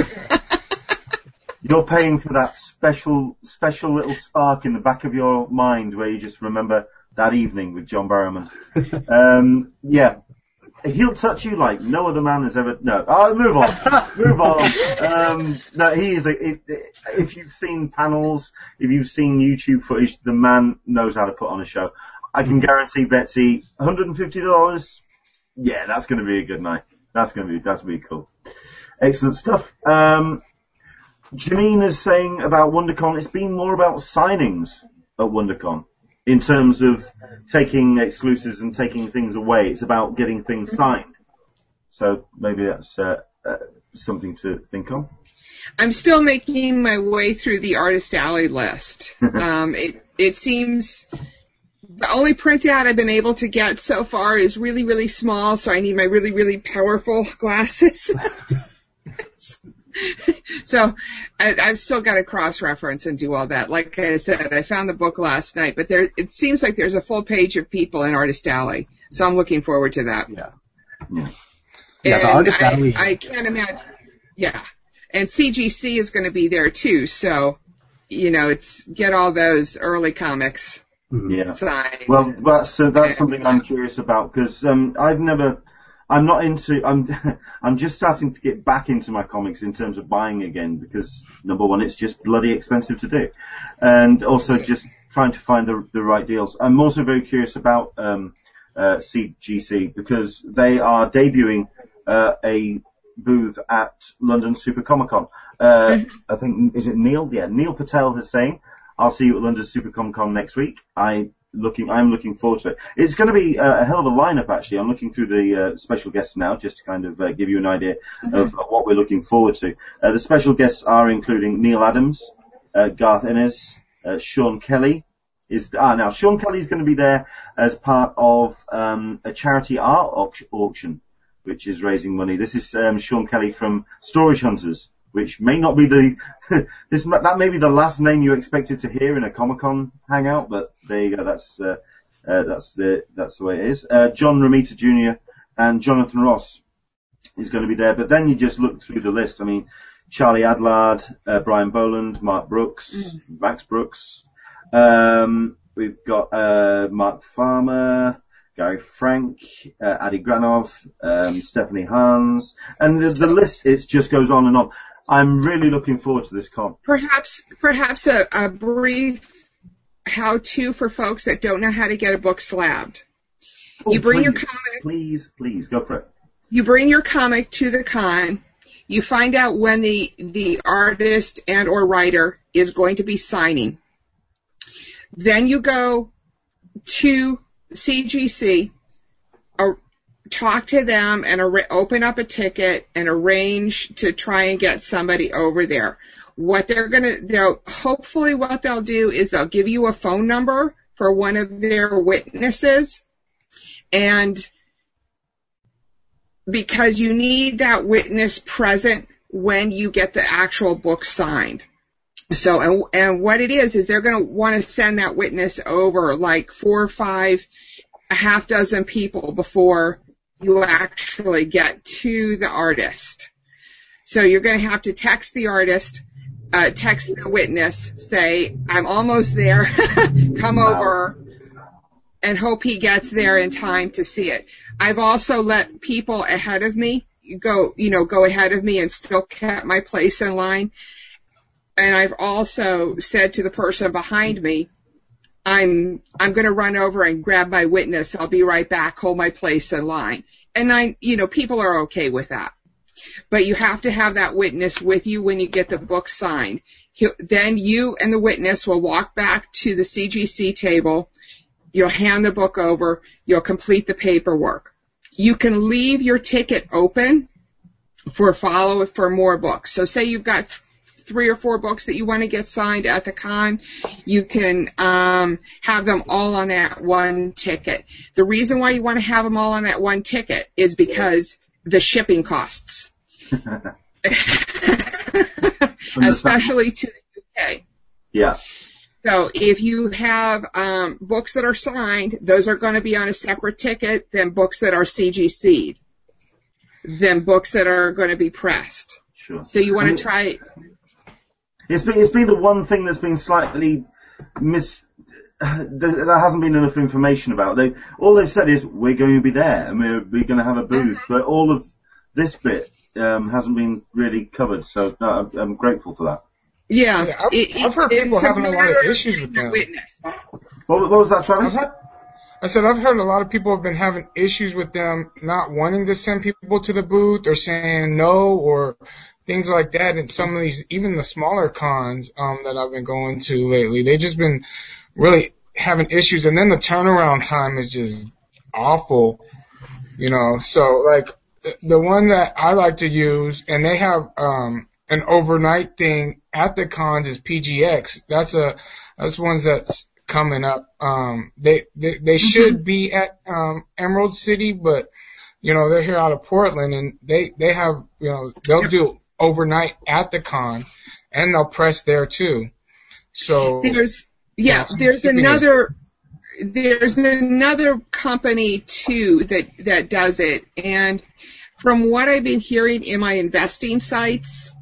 You're paying for that special, special little spark in the back of your mind where you just remember that evening with John Barrowman. Um, yeah. He'll touch you like no other man has ever. No, oh, move on, move on. Um, no, he is. A, if, if you've seen panels, if you've seen YouTube footage, the man knows how to put on a show. I can guarantee Betsy, $150. Yeah, that's going to be a good night. That's going to be that's going to be cool. Excellent stuff. Um, Janine is saying about WonderCon, it's been more about signings at WonderCon in terms of taking exclusives and taking things away. It's about getting things signed. So maybe that's uh, uh, something to think on.
I'm still making my way through the artist alley list. um, it it seems the only printout I've been able to get so far is really really small, so I need my really really powerful glasses. so I, I've still got to cross reference and do all that. Like I said, I found the book last night, but there it seems like there's a full page of people in Artist Alley, so I'm looking forward to that.
Yeah.
Yeah.
Yeah, the Artist
I,
Alley-
I can't imagine. Yeah, and CGC is going to be there too. So, you know, it's get all those early comics
Mhm.
Yeah.
signed.
Well, that's uh, that's something I'm curious about because um, I've never, I'm not into, I'm I'm just starting to get back into my comics in terms of buying again because number one, it's just bloody expensive to do, and also just trying to find the the right deals. I'm also very curious about um, uh, CGC because they are debuting uh, a booth at London Super Comic Con. Uh, I think is it Neil? Yeah, Neil Patel is saying I'll see you at London Super Comic Con next week. I looking, I'm looking forward to it. It's going to be uh, a hell of a lineup actually. I'm looking through the uh, special guests now just to kind of uh, give you an idea of, of what we're looking forward to. Uh, the special guests are including Neal Adams, uh, Garth Ennis, uh, Sean Kelly. Is ah now Sean Kelly's going to be there as part of um, a charity art auc- auction, which is raising money. This is um, Sean Kelly from Storage Hunters, which may not be the this that may be the last name you expected to hear in a Comic Con hangout, but there you go. That's uh, uh, that's the that's the way it is. Uh, John Romita Jr. and Jonathan Ross is going to be there, but then you just look through the list. I mean, Charlie Adlard, uh, Brian Bolland, Mark Brooks, Max Brooks. Um, we've got uh, Mark Farmer, Gary Frank, uh, Adi Granov, um, Stephanie Hans, and the, the list it just goes on and on. I'm really looking forward to this con.
Perhaps, perhaps a, a brief how-to for folks that don't know how to get a book slabbed. Oh, you
Oh,
bring your comic.
Please, please, go for it.
You bring your comic to the con. You find out when the the artist and or writer is going to be signing. Then you go to CGC, talk to them, and ar- open up a ticket and arrange to try and get somebody over there. What they're gonna, they'll hopefully what they'll do is they'll give you a phone number for one of their witnesses, and because you need that witness present when you get the actual book signed. So, and, and what it is, is they're going to want to send that witness over like four or five, a half dozen people before you will actually get to the artist. So you're going to have to text the artist, uh, text the witness, say, I'm almost there, come
Wow.
over, and hope he gets there in time to see it. I've also let people ahead of me go, you know, go ahead of me and still kept my place in line. And I've also said to the person behind me, I'm I'm going to run over and grab my witness. I'll be right back. Hold my place in line. And I, you know, people are okay with that. But you have to have that witness with you when you get the book signed. He'll, then you and the witness will walk back to the CGC table. You'll hand the book over. You'll complete the paperwork. You can leave your ticket open for follow for more books. So say you've got three or four books that you want to get signed at the con, you can um, have them all on that one ticket. The reason why you want to have them all on that one ticket is because the shipping costs, especially to the UK.
Yeah.
So if you have um, books that are signed, those are going to be on a separate ticket than books that are CGC'd, than books that are going to be pressed.
Sure.
So you want to try.
It's been it's been the one thing that's been slightly mis. There there hasn't been enough information about. They all they've said is we're going to be there and we're we're going to have a booth, but all of this bit um, hasn't been really covered. So no, I'm, I'm grateful for that.
Yeah,
Yeah, I've- I've heard people
a
having a lot of issues with
the
that.
Witness.
What, what was that, Travis?
I've had, I said I've heard a lot of people have been having issues with them not wanting to send people to the booth or saying no or things like that. And some of these, even the smaller cons um, that I've been going to lately, they've just been really having issues. And then the turnaround time is just awful, you know. So like the, the one that I like to use, and they have um, an overnight thing at the cons is PGX. That's a that's ones that's coming up. Um, they they, they should be at um, Emerald City, but you know they're here out of Portland, and they they have you know they'll do overnight at the con, and they'll press there too. So
There's yeah,
Yeah,
there's another there's another company too that that does it, and from what I've been hearing in my investing sites,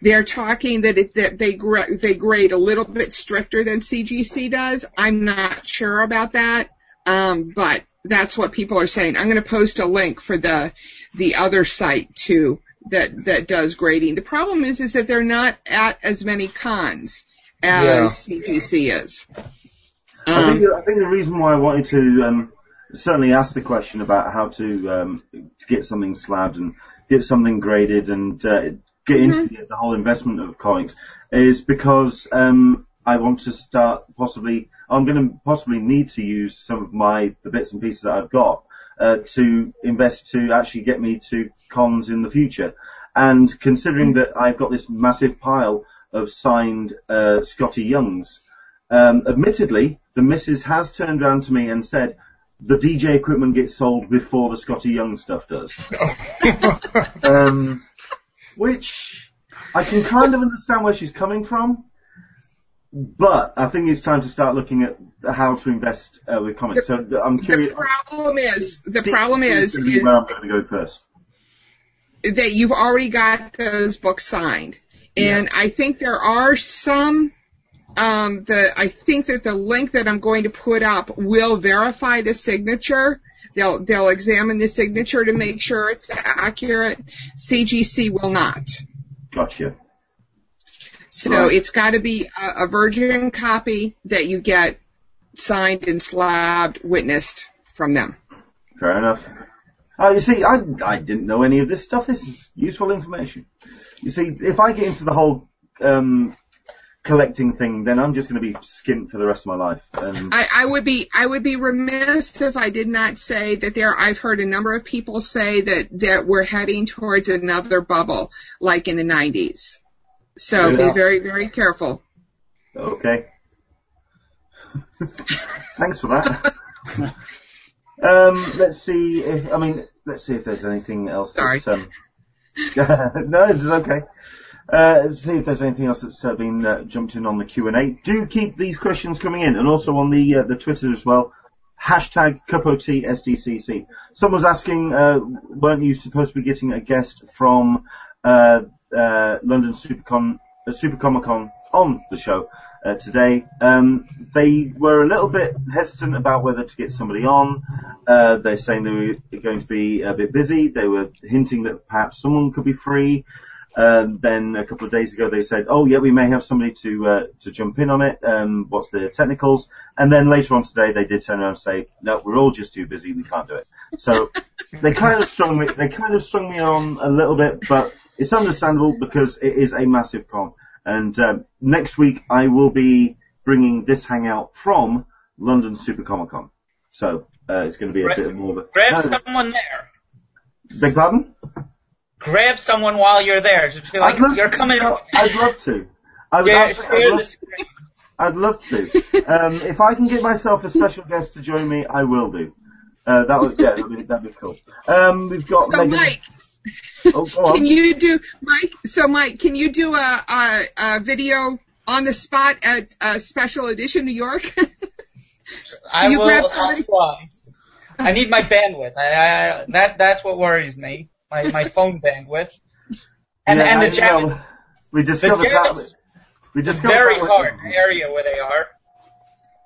they're talking that it, that they gra- they grade a little bit stricter than CGC does. I'm not sure about that, um, but that's what people are saying. I'm going to post a link for the the other site too that that does grading. The problem is is that they're not at as many cons as CGC is.
I think,
Um,
the- I think the reason why I wanted to um, certainly ask the question about how to, um, to get something slabbed and get something graded and uh, get into the, the whole investment of comics is because um, I want to start possibly. I'm going to possibly need to use some of my the bits and pieces that I've got uh, to invest to actually get me to cons in the future. And considering that I've got this massive pile of signed uh, Scotty Youngs, um, admittedly, the missus has turned around to me and said, the DJ equipment gets sold before the Scotty Young stuff does. um, which I can kind of understand where she's coming from, but I think it's time to start looking at how to invest uh, with comics. So I'm curious.
the problem is the problem is is
where I'm going to go first.
that you've already got those books signed. And I think there are some um, the I think that the link that I'm going to put up will verify the signature. They'll they'll examine the signature to make sure it's accurate. CGC will not.
Gotcha.
So
Right.
it's got to be a, a virgin copy that you get signed and slabbed, witnessed from them.
Fair enough. Oh, you see, I, I didn't know any of this stuff. This is useful information. You see, if I get into the whole um, collecting thing, then I'm just going to be skint for the rest of my life. And
I, I would be I would be remiss if I did not say that there I've heard a number of people say that that we're heading towards another bubble like in the 90s. So be very very careful.
okay. Thanks for that. um, let's see if I mean, let's see if there's anything else.
Sorry.
That, um, no, it's okay. Uh, let's see if there's anything else that's uh, been uh, jumped in on the Q and A. Do keep these questions coming in, and also on the uh, the Twitter as well. Hashtag CupOTSDCC. Someone's asking, uh, weren't you supposed to be getting a guest from London Supercon, uh, Super Comic Con on the show uh, today? Um, they were a little bit hesitant about whether to get somebody on. Uh, they're saying they were going to be a bit busy. They were hinting that perhaps someone could be free. Uh, then a couple of days ago they said, "Oh yeah, we may have somebody to uh, to jump in on it. Um, what's the technicals?" And then later on today they did turn around and say, "No, we're all just too busy. We can't do it." So they kind of strung me. They kind of strung me on a little bit, but it's understandable because it is a massive con. And um, next week I will be bringing this hangout from London Super Comic Con. So uh, it's going to be a
Grab-
bit more of a
Grab
No,
someone there.
Beg pardon?
Grab someone while you're there. Just be like,
I'd love
you're
to.
coming.
No, I'd love to. I would
Share,
actually- I'd love
the screen.
I'd love to. Um, if I can get myself a special guest to join me, I will do. Uh, that would, yeah, that'd be, that'd be cool. Um, we've got
So
Megan.
Mike,
Oh,
can you do Mike? So Mike, can you do a, a, a video on the spot at uh, Special Edition New York?
I
you
will.
grab
I'll try. I need my bandwidth. I, I, that that's what worries me. My my phone bandwidth. And
Yeah,
and
I
the chat
know. We discovered that.
Jarrett's
We discovered
very hard area where they are.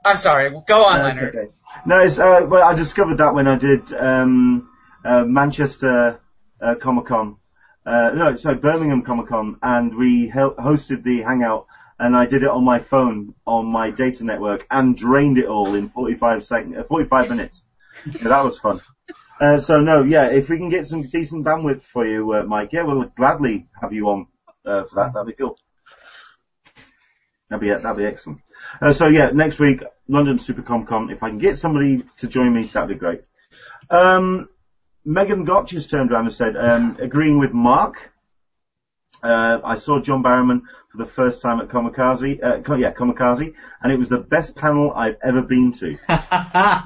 I'm sorry. Go on,
No, it's
Leonard.
okay. No, it's, uh, well, I discovered that when I did um, uh, Manchester uh, Comic Con. Uh, no, sorry, Birmingham Comic Con, and we hosted the hangout, and I did it on my phone on my data network and drained it all in 45 seconds, uh, 45 minutes. Yeah, that was fun. Uh, so no, yeah, if we can get some decent bandwidth for you, uh, Mike, yeah, we'll gladly have you on uh, for that. That'd be cool. That'd be that'd be excellent. Uh, so yeah, next week London Supercom Con. If I can get somebody to join me, that'd be great. Um, Megan Gotch has turned around and said, um, agreeing with Mark. Uh, I saw John Barrowman for the first time at Kamikaze, uh, yeah, Kamikaze, and it was the best panel I've ever been to.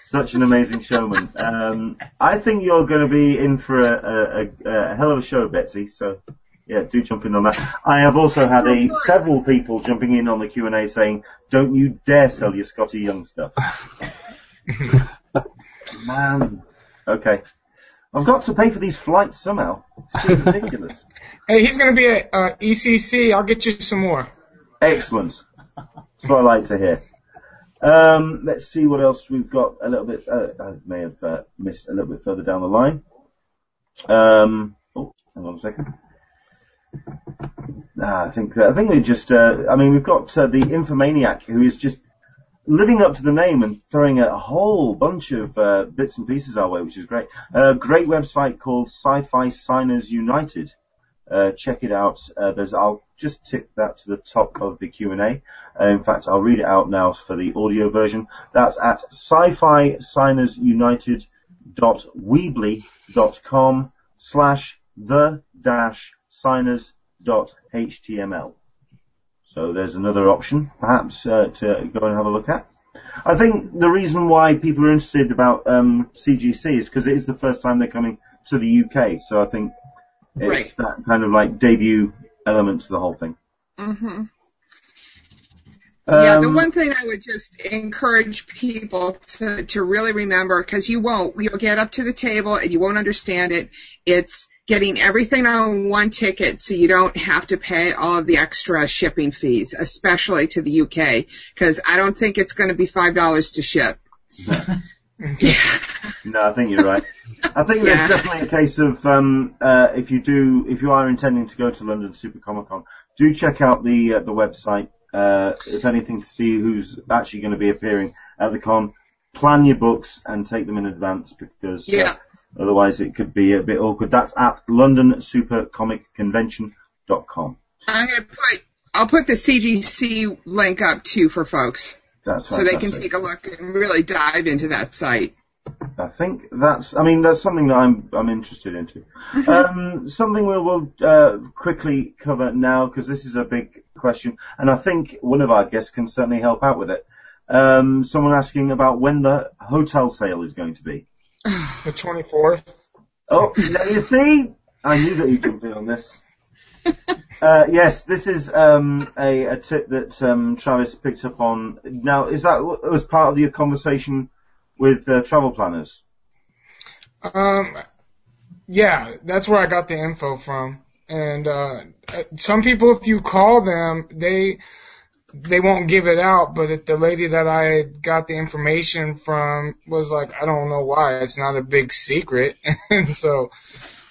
Such an amazing showman. Um, I think you're going to be in for a, a, a, a hell of a show, Betsy. So, yeah, do jump in on that. I have also had a several people jumping in on the Q and A saying, "Don't you dare sell your Scotty Young stuff." Man, okay. I've got to pay for these flights somehow. It's ridiculous.
Hey, he's gonna be at uh, ECC. I'll get you some more.
Excellent. That's what I like to hear. Um, let's see what else we've got a little bit, uh, I may have uh, missed a little bit further down the line. Um, oh, hang on a second. Ah, I think, I think we just, uh, I mean, we've got uh, the Infomaniac who is just living up to the name and throwing a whole bunch of uh, bits and pieces our way, which is great. A great website called Sci-Fi Signers United. Uh, check it out. Uh, there's, I'll just tick that to the top of the Q&A. Uh, in fact, I'll read it out now for the audio version. That's at sci-fi signers united dot weebly.com slash the dash signers dot html. So there's another option, perhaps, uh, to go and have a look at. I think the reason why people are interested about um, CGC is because it is the first time they're coming to the UK. So I think it's that kind of like debut element to the whole thing.
hmm yeah, the
Um,
one thing I would just encourage people to, to really remember, because you won't, you'll get up to the table and you won't understand it. It's getting everything on one ticket so you don't have to pay all of the extra shipping fees, especially to the UK, because I don't think it's going to be $5 to ship.
No, I think you're right. I think
Yeah.
there's definitely a case of um, uh, if you do, if you are intending to go to London Super Comic Con, do check out the uh, the website. Uh, if anything, to see who's actually going to be appearing at the con. Plan your books and take them in advance because uh,
Yeah.
Otherwise it could be a bit awkward. That's at londonsupercomic.convention.com.
I'm going to put, I'll put the CGC link up too for folks
That's
so they can take a look and really dive into that site.
I think that's. I mean, that's something that I'm I'm interested into. um, something we will uh, quickly cover now because this is a big question, and I think one of our guests can certainly help out with it. Um, someone asking about when the hotel sale is going to be.
The 24th.
Oh, now you see, I knew that you'd jump in on this. Uh, yes, this is um, a, a tip that um, Travis picked up on. Now, is that was part of your conversation with uh, travel planners?
Um, yeah, that's where I got the info from. And uh, some people, if you call them, they they won't give it out. But if the lady that I got the information from was like, I don't know why, it's not a big secret. and so,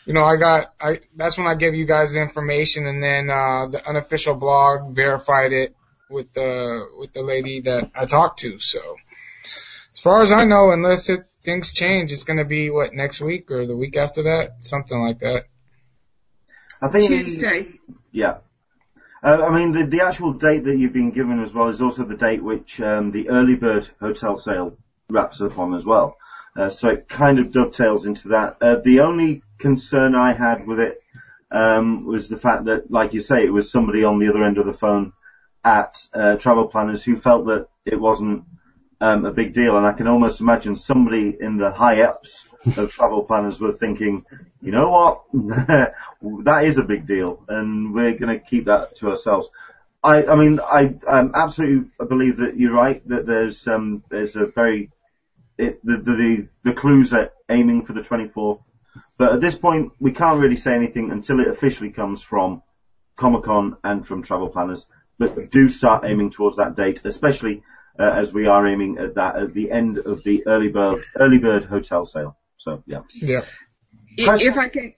you know, I got I that's when I gave you guys the information, and then uh, the unofficial blog verified it with the with the lady that I talked to. So. As far as I know, unless it things change, it's gonna be what next week or the week after that, something like that.
I think
Tuesday.
Yeah. Uh, I mean, the, the actual date that you've been given as well is also the date which um, the early bird hotel sale wraps up on as well. Uh, so it kind of dovetails into that. Uh, the only concern I had with it um, was the fact that, like you say, it was somebody on the other end of the phone at uh, Travel Planners who felt that it wasn't um, a big deal, and I can almost imagine somebody in the high ups of Travel Planners were thinking, you know what, that is a big deal, and we're going to keep that to ourselves. I, I mean, I um, absolutely believe that you're right. That there's um, there's a very it, the, the the clues are aiming for the 24th, but at this point we can't really say anything until it officially comes from Comic Con and from Travel Planners. But do start aiming towards that date, especially uh, as we are aiming at that at the end of the early bird early bird hotel sale. So yeah,
Yeah.
I- If I can,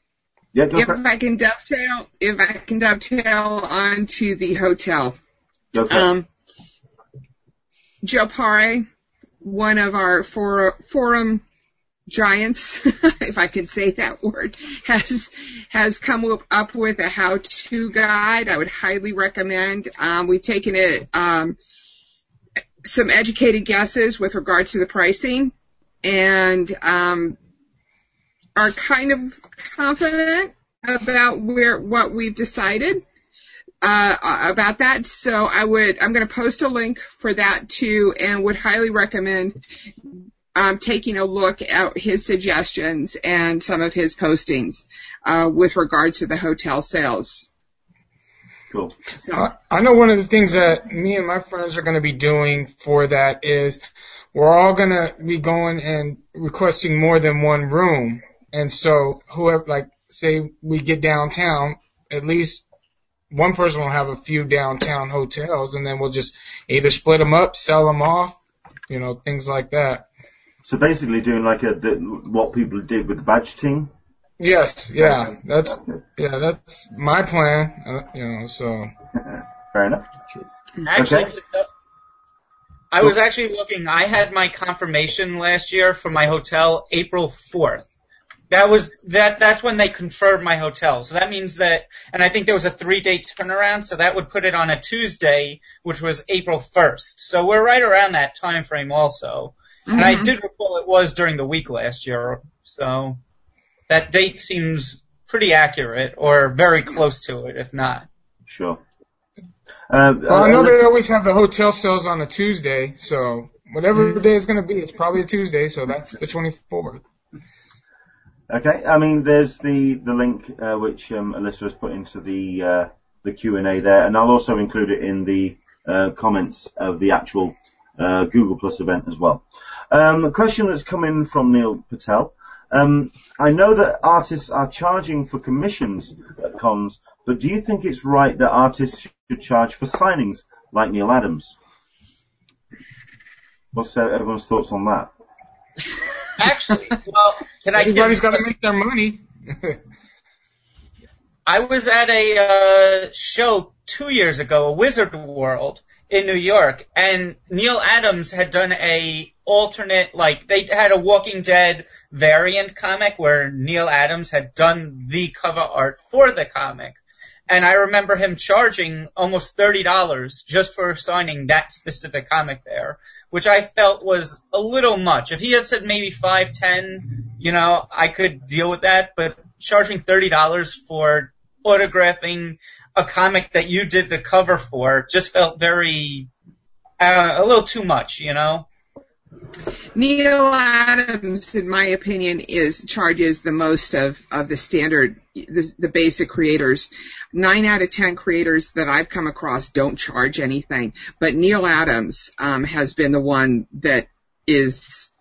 yeah, go
if
for.
I can dovetail, if I can dovetail onto the hotel.
Go for it.
Um, Joe Pare, one of our for, forum giants, if I can say that word, has has come up- up with a how-to guide. I would highly recommend. Um, we've taken it um, some educated guesses with regard to the pricing, and um, are kind of confident about where what we've decided uh, about that. So I would, I'm going to post a link for that too, and would highly recommend um, taking a look at his suggestions and some of his postings uh, with regard to the hotel sales.
Cool.
I, I know one of the things that me and my friends are going to be doing for that is we're all going to be going and requesting more than one room. And so whoever, like, say we get downtown, at least one person will have a few downtown hotels and then we'll just either split them up, sell them off, you know, things like that.
So basically, doing like a the, what people did with the badge team.
Yes, yeah, that's, yeah, that's my plan, uh, you know, so.
Fair enough.
Actually,
Okay.
I was actually looking. I had my confirmation last year for my hotel April 4th. That was that. That's when they confirmed my hotel. So that means that, and I think there was a three-day turnaround. So that would put it on a Tuesday, which was April 1st. So we're right around that time frame also. And I did recall it was during the week last year. So that date seems pretty accurate, or very close to it, if not.
Sure. Uh,
Well, I know
uh,
they always have the hotel sales on a Tuesday, so whatever the day is going to be, it's probably a Tuesday, so that's the 24th.
Okay, I mean, there's the the link uh, which um, Alyssa has put into the uh, the Q and A there, and I'll also include it in the uh, comments of the actual uh, Google Plus event as well. Um, a question that's come in from Neil Patel. Um, I know that artists are charging for commissions at cons, but do you think it's right that artists should charge for signings like Neal Adams? What's uh, everyone's thoughts on that?
Actually, well, can I?
Everybody's
give-
got to make their money.
I was at a uh, show two years ago, a Wizard World in New York, and Neal Adams had done a alternate, like they had a Walking Dead variant comic where Neal Adams had done the cover art for the comic. And I remember him charging almost thirty dollars just for signing that specific comic there, which I felt was a little much. If he had said maybe five, ten, you know, I could deal with that, but charging thirty dollars for autographing a comic that you did the cover for just felt very uh, a little too much, you know.
Neal Adams, in my opinion, is charges the most of, of the standard, the, the basic creators. Nine out of ten creators that I've come across don't charge anything, but Neal Adams um, has been the one that is.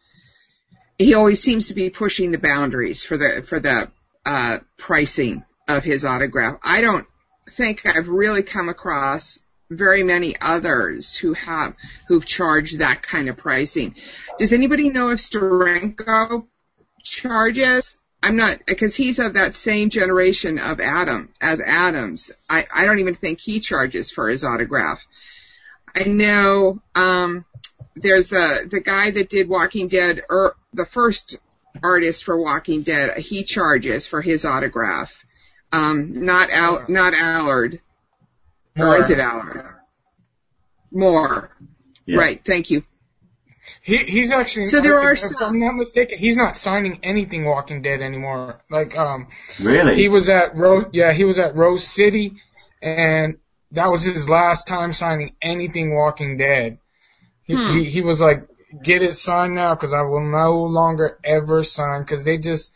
He always seems to be pushing the boundaries for the for the uh, pricing of his autograph. I don't think I've really come across very many others who have who've charged that kind of pricing. Does anybody know if Steranko charges? I'm not because he's of that same generation of Adam as Adams. I I don't even think he charges for his autograph. I know um there's a the guy that did Walking Dead or the first artist for Walking Dead. He charges for his autograph. Um, not Al, not Allard. Or is it Allard? More.
Yeah.
Right. Thank you.
He he's actually.
So there are
if
some-
I'm not mistaken, he's not signing anything Walking Dead anymore. Like um,
Really?
he was at Rose. Yeah, he was at Rose City, and that was his last time signing anything Walking Dead. He
Hmm.
he, he was like, get it signed now because I will no longer ever sign because they just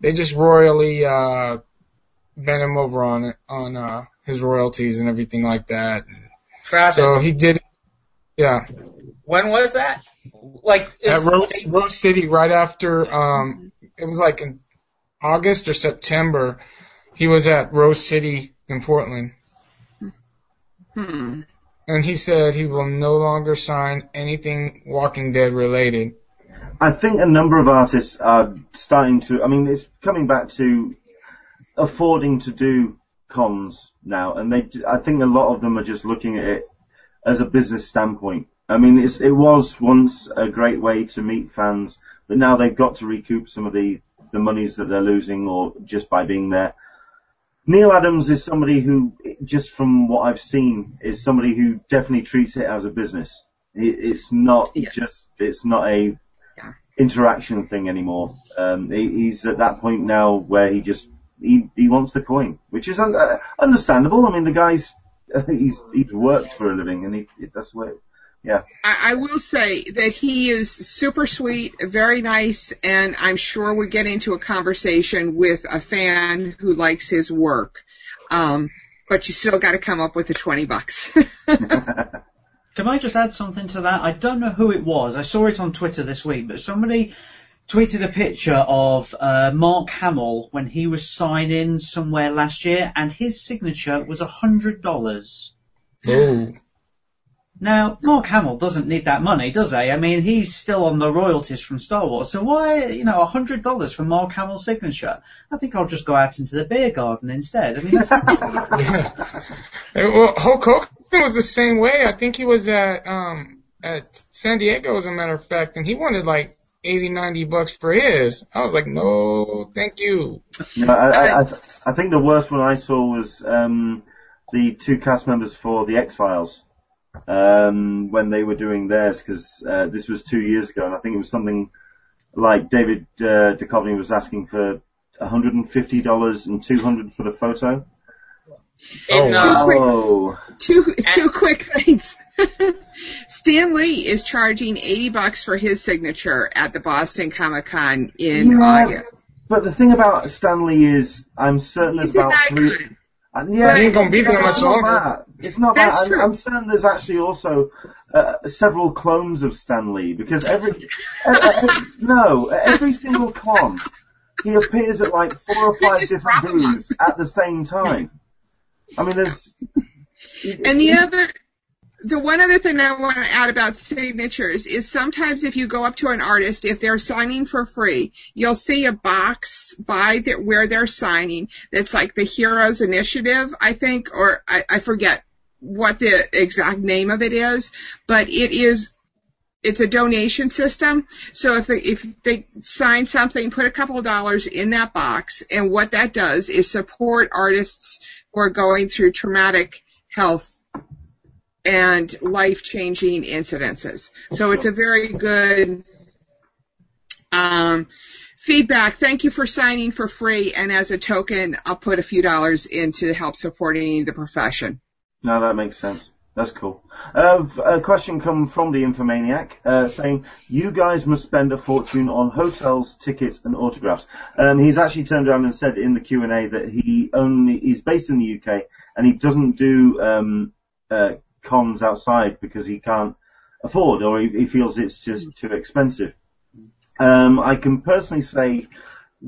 they just royally uh bent him over on it on uh his royalties and everything like that.
Travis,
So he did. it. Yeah.
when was that? Like,
at Rose, Rose City right after um it was like in August or September he was at Rose City in Portland
Hmm.
and he said he will no longer sign anything Walking Dead related.
I think a number of artists are starting to. I mean, it's coming back to affording to do cons now, and they. I think a lot of them are just looking at it as a business standpoint. I mean, it's, it was once a great way to meet fans, but now they've got to recoup some of the the monies that they're losing, or just by being there. Neal Adams is somebody who, just from what I've seen, is somebody who definitely treats it as a business. It's not
Yeah.
just. It's not a
Yeah.
interaction thing anymore. Um, he, he's at that point now where he just he he wants the coin, which is un- uh, understandable. I mean, the guy's he's he's worked for a living, and he that's what. Yeah,
I, I will say that he is super sweet, very nice, and I'm sure we get into a conversation with a fan who likes his work. Um, but you still got to come up with the twenty bucks.
Can I just add something to that? I don't know who it was. I saw it on Twitter this week, but somebody tweeted a picture of uh, Mark Hamill when he was signing somewhere last year, and his signature was a hundred dollars. Now, Mark Hamill doesn't need that money, does he? I mean, he's still on the royalties from Star Wars, so why, you know, a hundred dollars for Mark Hamill's signature? I think I'll just go out into the beer garden instead. I mean,
Yeah. Well, Hulk Hogan was the same way. I think he was at um at San Diego as a matter of fact, and he wanted like eighty, ninety bucks for his. I was like, no, thank you.
no, I, I, I, I think the worst one I saw was um, the two cast members for the X Files um, when they were doing theirs because uh, this was two years ago, and I think it was something like David uh, Duchovny was asking for $150 and 200 for the photo.
In,
Oh,
uh,
Oh,
two two quick things. Stan Lee is charging eighty bucks for his signature at the Boston Comic Con in
Yeah.
August.
but the thing about Stan Lee is, I'm certain there's about three.
icon.
And yeah,
He ain't gonna be there
it's
much
not
longer.
that. It's not
That's
that. I'm,
true.
I'm certain there's actually also uh, several clones of Stan Lee because every, uh, uh, no, every single con, he appears at like four or five different booths at the same time. I mean, there's.
And the other, the one other thing I want to add about signatures is sometimes if you go up to an artist, if they're signing for free, you'll see a box by the, where they're signing that's like the Heroes Initiative, I think, or I, I forget what the exact name of it is, but it is it's a donation system. So if they, if they sign something, put a couple of dollars in that box, and what that does is support artists who are going through traumatic health and life-changing incidences. So it's a very good um, feedback. Thank you for signing for free, and as a token, I'll put a few dollars in to help supporting the profession.
No, that makes sense. That's cool. Uh, a question come from the Infomaniac uh, saying, "You guys must spend a fortune on hotels, tickets, and autographs." Um, he's actually turned around and said in the Q and A that he only he's based in the UK and he doesn't do um, uh, cons outside because he can't afford or he, he feels it's just too expensive. Um, I can personally say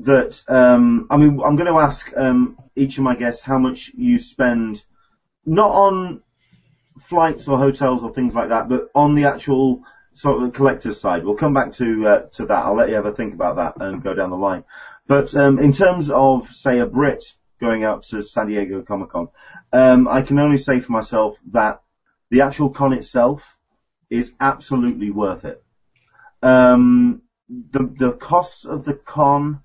that um, I mean I'm going to ask um, each of my guests how much you spend not on flights or hotels or things like that, but on the actual sort of collector's side. We'll come back to uh, to that. I'll let you have a think about that and go down the line. But um, in terms of say a Brit going out to San Diego Comic Con, um, I can only say for myself that the actual con itself is absolutely worth it. Um, the the costs of the con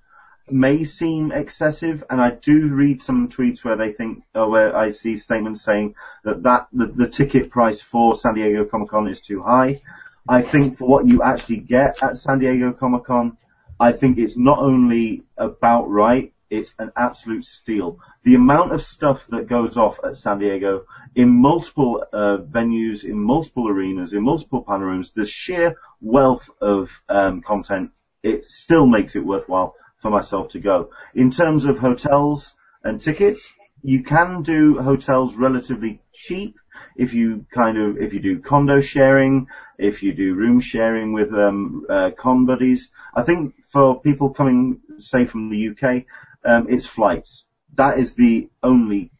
may seem excessive, and I do read some tweets where they think, or where I see statements saying that that the, the ticket price for San Diego Comic Con is too high. I think for what you actually get at San Diego Comic Con, I think it's not only about right, it's an absolute steal. The amount of stuff that goes off at San Diego in multiple uh, venues, in multiple arenas, in multiple panorams, the sheer wealth of um, content, it still makes it worthwhile for myself to go. In terms of hotels and tickets, you can do hotels relatively cheap if you kind of if you do condo sharing, if you do room sharing with um, uh, con buddies. I think for people coming, say from the UK, um, it's flights. That is the only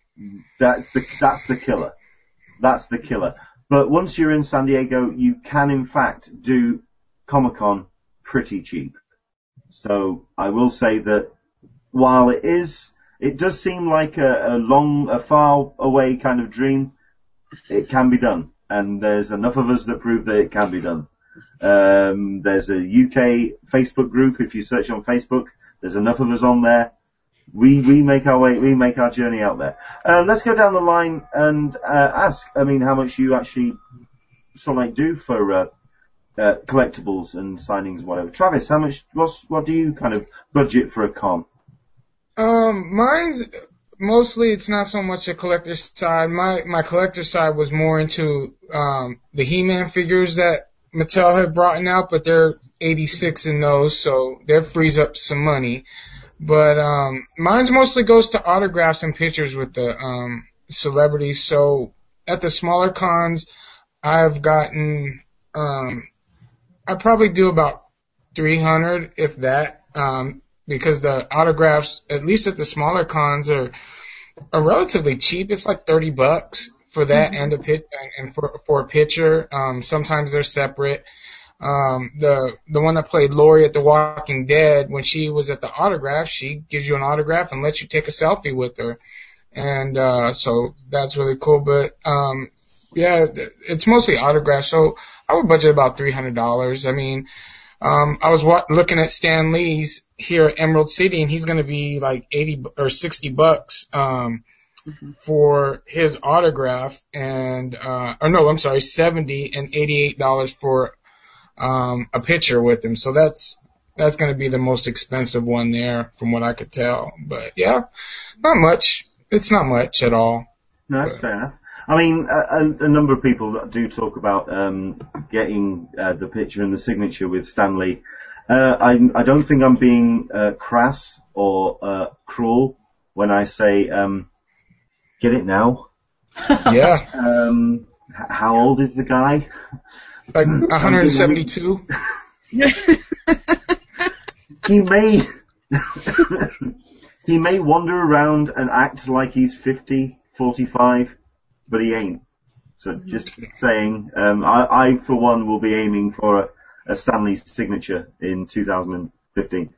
that's the that's the killer. That's the killer. But once you're in San Diego, you can in fact do Comic Con pretty cheap. So I will say that while it is, it does seem like a, a long, a far away kind of dream. It can be done, and there's enough of us that prove that it can be done. Um, there's a UK Facebook group. If you search on Facebook, there's enough of us on there. We we make our way, we make our journey out there. Um, let's go down the line and uh, ask. I mean, how much you actually sort of like do for uh, uh, collectibles and signings and whatever. Travis, how much? What's what do you kind of budget for a con?
Um, mine's mostly it's not so much a collector side. My my collector side was more into um the He-Man figures that Mattel had brought out, but they're 86 in those, so that frees up some money. But um mine's mostly goes to autographs and pictures with the um celebrities. So at the smaller cons, I've gotten um I probably do about 300 if that um because the autographs, at least at the smaller cons, are are relatively cheap. It's like thirty bucks for that and a pit and for for a picture. Um, sometimes they're separate. Um, the the one that played Lori at The Walking Dead, when she was at the autograph, she gives you an autograph and lets you take a selfie with her, and uh, so that's really cool. But um, yeah, it's mostly autographs. So I would budget about three hundred dollars. I mean. Um, I was wa- looking at Stan Lee's here at Emerald City, and he's going to be like eighty bu- or sixty bucks um, for his autograph, and uh, or no, I'm sorry, seventy and eighty-eight dollars for um, a picture with him. So that's that's going to be the most expensive one there, from what I could tell. But yeah, not much. It's not much at all.
No, that's fair enough. I mean, a, a, number of people do talk about um, getting uh, the picture and the signature with Stan Lee. Uh, I, I don't think I'm being uh, crass or uh, cruel when I say um, get it now.
Yeah,
Um, how old is the guy?
like 172.
He may he may wander around and act like he's 50, 45, but he ain't. So just saying, um, I, I for one will be aiming for a, a Stan Lee's signature in 2015.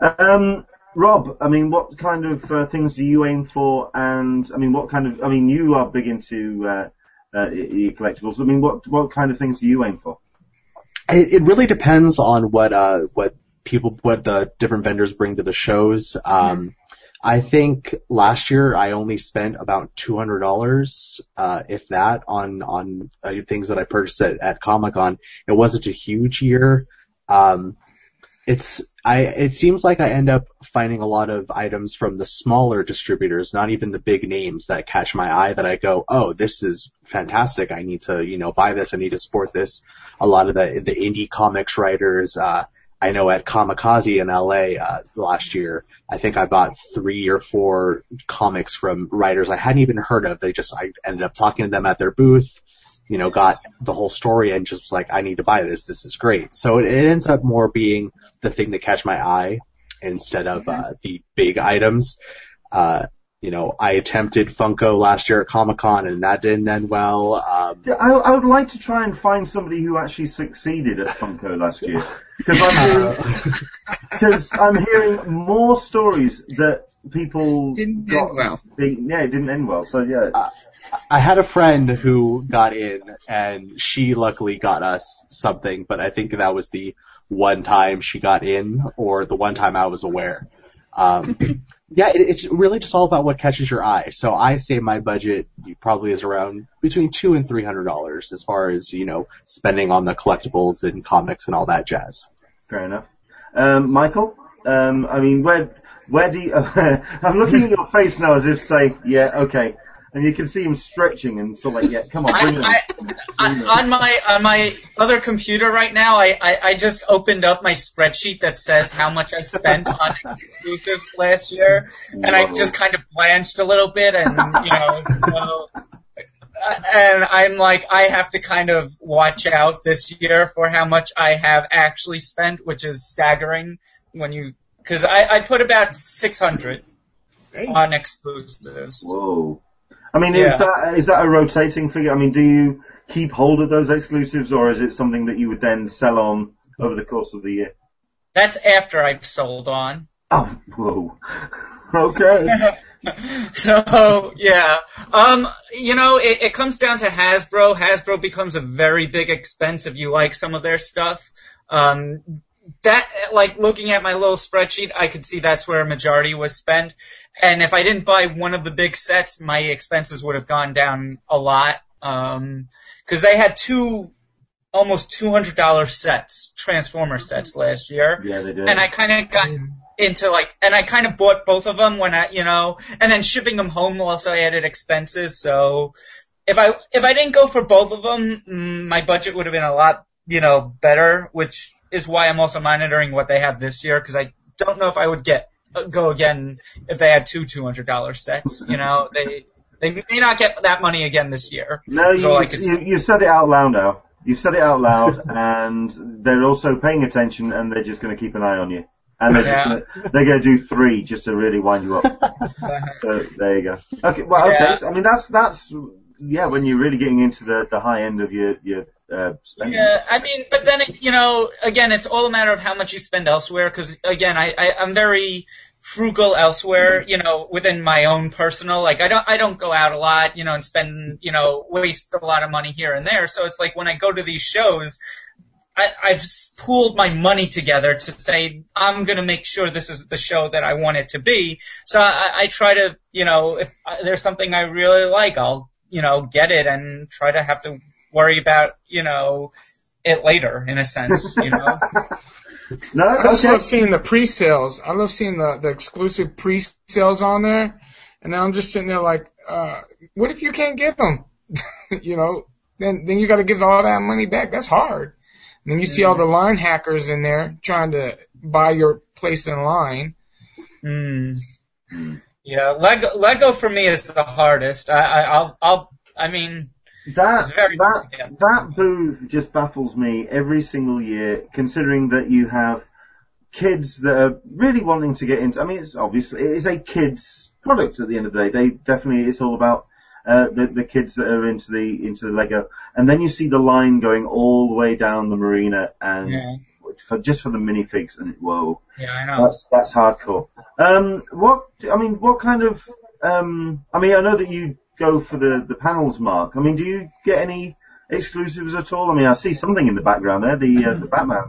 Um, Rob, I mean, what kind of uh, things do you aim for? And I mean, what kind of? I mean, you are big into uh, uh, your collectibles. I mean, what what kind of things do you aim for?
It, it really depends on what uh what people what the different vendors bring to the shows. Um, I think last year I only spent about two hundred dollars, uh, if that, on on uh, things that I purchased at, at Comic Con. It wasn't a huge year. Um, it's I it seems like I end up finding a lot of items from the smaller distributors, not even the big names that catch my eye that I go, oh, this is fantastic. I need to you know buy this. I need to support this. A lot of the the indie comics writers. Uh, I know at Comikaze in LA uh, last year, I think I bought three or four comics from writers I hadn't even heard of. They just I ended up talking to them at their booth, you know, got the whole story and just was like, I need to buy this. This is great. So it, it ends up more being the thing that catch my eye instead of uh, the big items. Uh, you know, I attempted Funko last year at Comic Con and that didn't end well. Um,
Yeah, I, I would like to try and find somebody who actually succeeded at Funko last year because I'm hearing, because I'm hearing more stories that people
Didn't
got,
end well.
they- yeah, it didn't end well. So yeah,
I had a friend who got in and she luckily got us something, but I think that was the one time she got in or the one time I was aware. Um, yeah, it, it's really just all about what catches your eye. So I say my budget probably is around between two and three hundred dollars as far as, you know, spending on the collectibles and comics and all that jazz.
fair enough. Um, Michael, um, I mean, where where do you? I'm looking at your face now as if say, yeah, okay, and you can see him stretching and sort of like, yeah, come on, bring it.
I,
on.
I, on my on my other computer right now, I, I, I just opened up my spreadsheet that says how much I spent on exclusives last year, and I just kind of blanched a little bit, and you know, know, and I'm like, I have to kind of watch out this year for how much I have actually spent, which is staggering when you because I, I put about six hundred on exclusives.
Whoa. I mean,
Yeah.
is that is that a rotating figure? I mean, do you keep hold of those exclusives, or is it something that you would then sell on over the course of the year?
That's after I've sold on.
Oh, whoa. Okay.
so yeah, um, you know, it, it comes down to Hasbro. Hasbro becomes a very big expense if you like some of their stuff. Um, that, like, looking at my little spreadsheet, I could see that's where a majority was spent. And if I didn't buy one of the big sets, my expenses would have gone down a lot. Um, cause they had two, almost $200 sets, Transformer sets last year
yeah, they do.
and I kind of got into like, and I kind of bought both of them when I, you know, and then shipping them home also added expenses. So if I if I didn't go for both of them, mm, my budget would have been a lot, you know, better. Which is why I'm also monitoring what they have this year because I don't know if I would get uh, go again if they had two two hundred dollar sets. You know, they they may not get that money again this year.
no, you, you, you've said it out loud now. You've said it out loud, and they're also paying attention, and they're just going to keep an eye on you. And they're,
Yeah.
just gonna, they're going to do three just to really wind you up. so there you go. Okay, well, okay.
Yeah.
so, I mean, that's that's yeah. When you're really getting into the the high end of your your uh.
Yeah, I mean, but then you know, again, it's all a matter of how much you spend elsewhere. Because again, I, I I'm very frugal elsewhere. You know, within my own personal, like I don't I don't go out a lot. You know, and spend you know waste a lot of money here and there. So it's like when I go to these shows. I, I've pooled my money together to say I'm gonna make sure this is the show that I want it to be. So I, I try to, you know, if I, there's something I really like, I'll, you know, get it and try to have to worry about, you know, it later in a sense, you know.
No,
I just
okay.
love seeing the pre-sales. I love seeing the, the exclusive pre-sales on there. And now I'm just sitting there like, uh, what if you can't get them? you know, then, then you gotta give all that money back. That's hard. And then you see all the line hackers in there trying to buy your place in line.
Mm. Yeah, Lego Lego for me is the hardest. I, I I'll I'll I mean
That
It's very
that that booth just baffles me every single year, considering that you have kids that are really wanting to get into. I mean, it's obviously it is a kids product at the end of the day. They definitely it's all about uh, the the kids that are into the into the Lego, and then you see the line going all the way down the marina and.
Yeah.
For, just for the minifigs and whoa,
Yeah, I know.
that's that's hardcore. Um, what I mean, what kind of um, I mean, I know that you go for the the panels, Mark. I mean, do you get any exclusives at all? I mean, I see something in the background there, the uh, the Batman.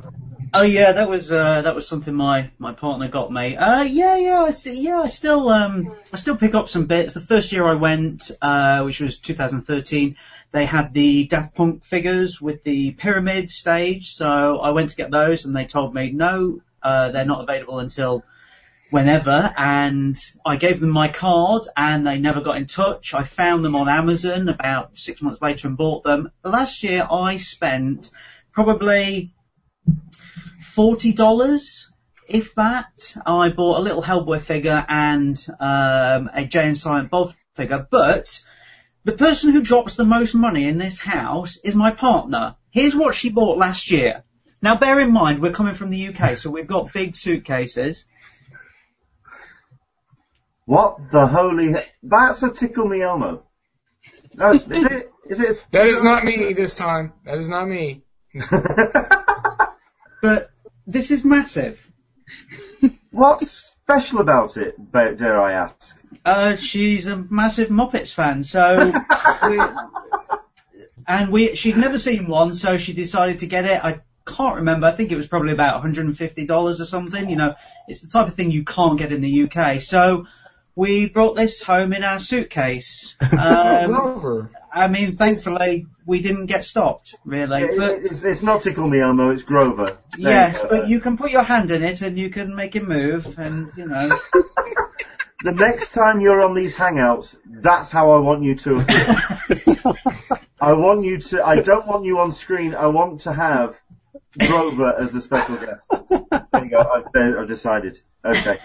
Oh yeah, that was uh, that was something my, my partner got me. Uh, yeah, yeah, I see, yeah. I still um I still pick up some bits. The first year I went, uh, which was 2013, they had the Daft Punk figures with the pyramid stage. So I went to get those, and they told me no, uh, they're not available until whenever. And I gave them my card, and they never got in touch. I found them on Amazon about six months later and bought them. Last year I spent probably forty dollars, if that. I bought a little Hellboy figure and um, a Jay and Silent Bob figure, but the person who drops the most money in this house is my partner. Here's what she bought last year. Now bear in mind we're coming from the UK, so we've got big suitcases.
What the holy? he- That's a tickle me Elmo. No, is it? Is it?
That is not me this time. That is not me.
But this is massive.
What's special about it? Dare I ask?
Uh, she's a massive Muppets fan, so we, and we she'd never seen one, so she decided to get it. I can't remember. I think it was probably about 150 dollars or something. You know, it's the type of thing you can't get in the UK. So we brought this home in our suitcase. Um,
Grover.
I mean, thankfully we didn't get stopped, really.
It-
But
it's, it's not tickle me Elmo. It's Grover. There
yes,
go.
but you can put your hand in it and you can make it move, and you know.
The next time you're on these hangouts, that's how I want you to appear. I want you to. I don't want you on screen. I want to have Grover as the special guest. There you go. I've, I've decided. Okay.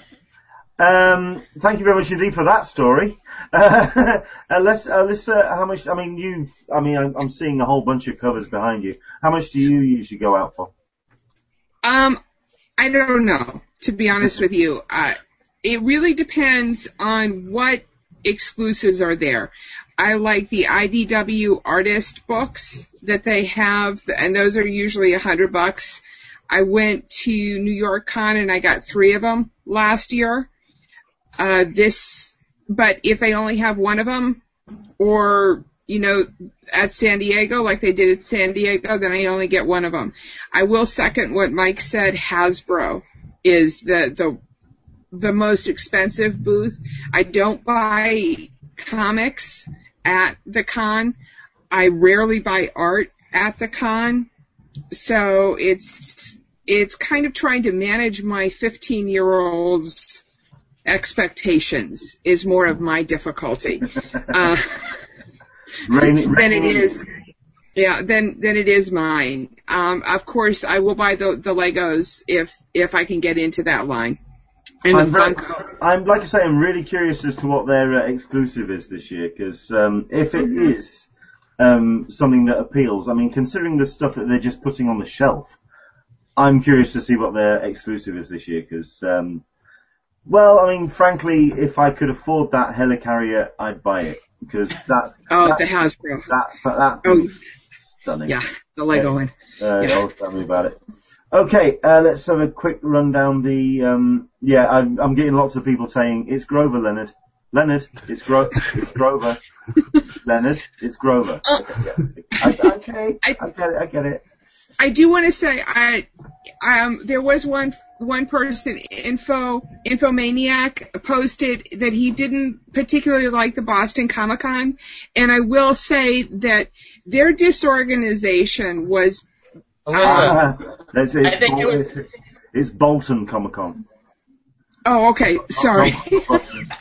Um, thank you very much indeed for that story. Uh, let's, uh, uh, how much, I mean, you've, I mean, I'm, I'm seeing a whole bunch of covers behind you. How much do you usually go out for?
Um, I don't know, to be honest with you. Uh, it really depends on what exclusives are there. I like the IDW artist books that they have, and those are usually a hundred bucks. I went to New York Con and I got three of them last year. Uh, this, but if they only have one of them, or you know, at San Diego, like they did at San Diego, then I only get one of them. I will second what Mike said. Hasbro is the the the most expensive booth. I don't buy comics at the con. I rarely buy art at the con. So it's it's kind of trying to manage my 15 year old's expectations is more of my difficulty. Uh,
Rain,
than it is. Yeah, then then it is mine. Um, of course, I will buy the the Legos if if I can get into that line. And
I'm, very-. I'm like I say, I'm really curious as to what their uh, exclusive is this year because um, if it is um, something that appeals, I mean, considering the stuff that they're just putting on the shelf, I'm curious to see what their exclusive is this year because, um, well, I mean, frankly, if I could afford that helicarrier, I'd buy it because that
Oh,
that,
the Hasbro.
that that, that
Oh,
stunning.
Yeah, the Lego one.
Uh,
Yeah.
tell me about it. Okay, uh, let's have a quick run down the. Um, yeah, I'm, I'm getting lots of people saying it's Grover, Leonard. Leonard, it's, Gro- it's Grover. Leonard, it's Grover. I, okay, I get it. I get it.
I do want to say I um there was one one person info infomaniac posted that he didn't particularly like the Boston Comic Con and I will say that their disorganization was
Alyssa,
uh-huh. that's it.
I think it was-
It's, it's Bolton Comic Con.
Oh okay sorry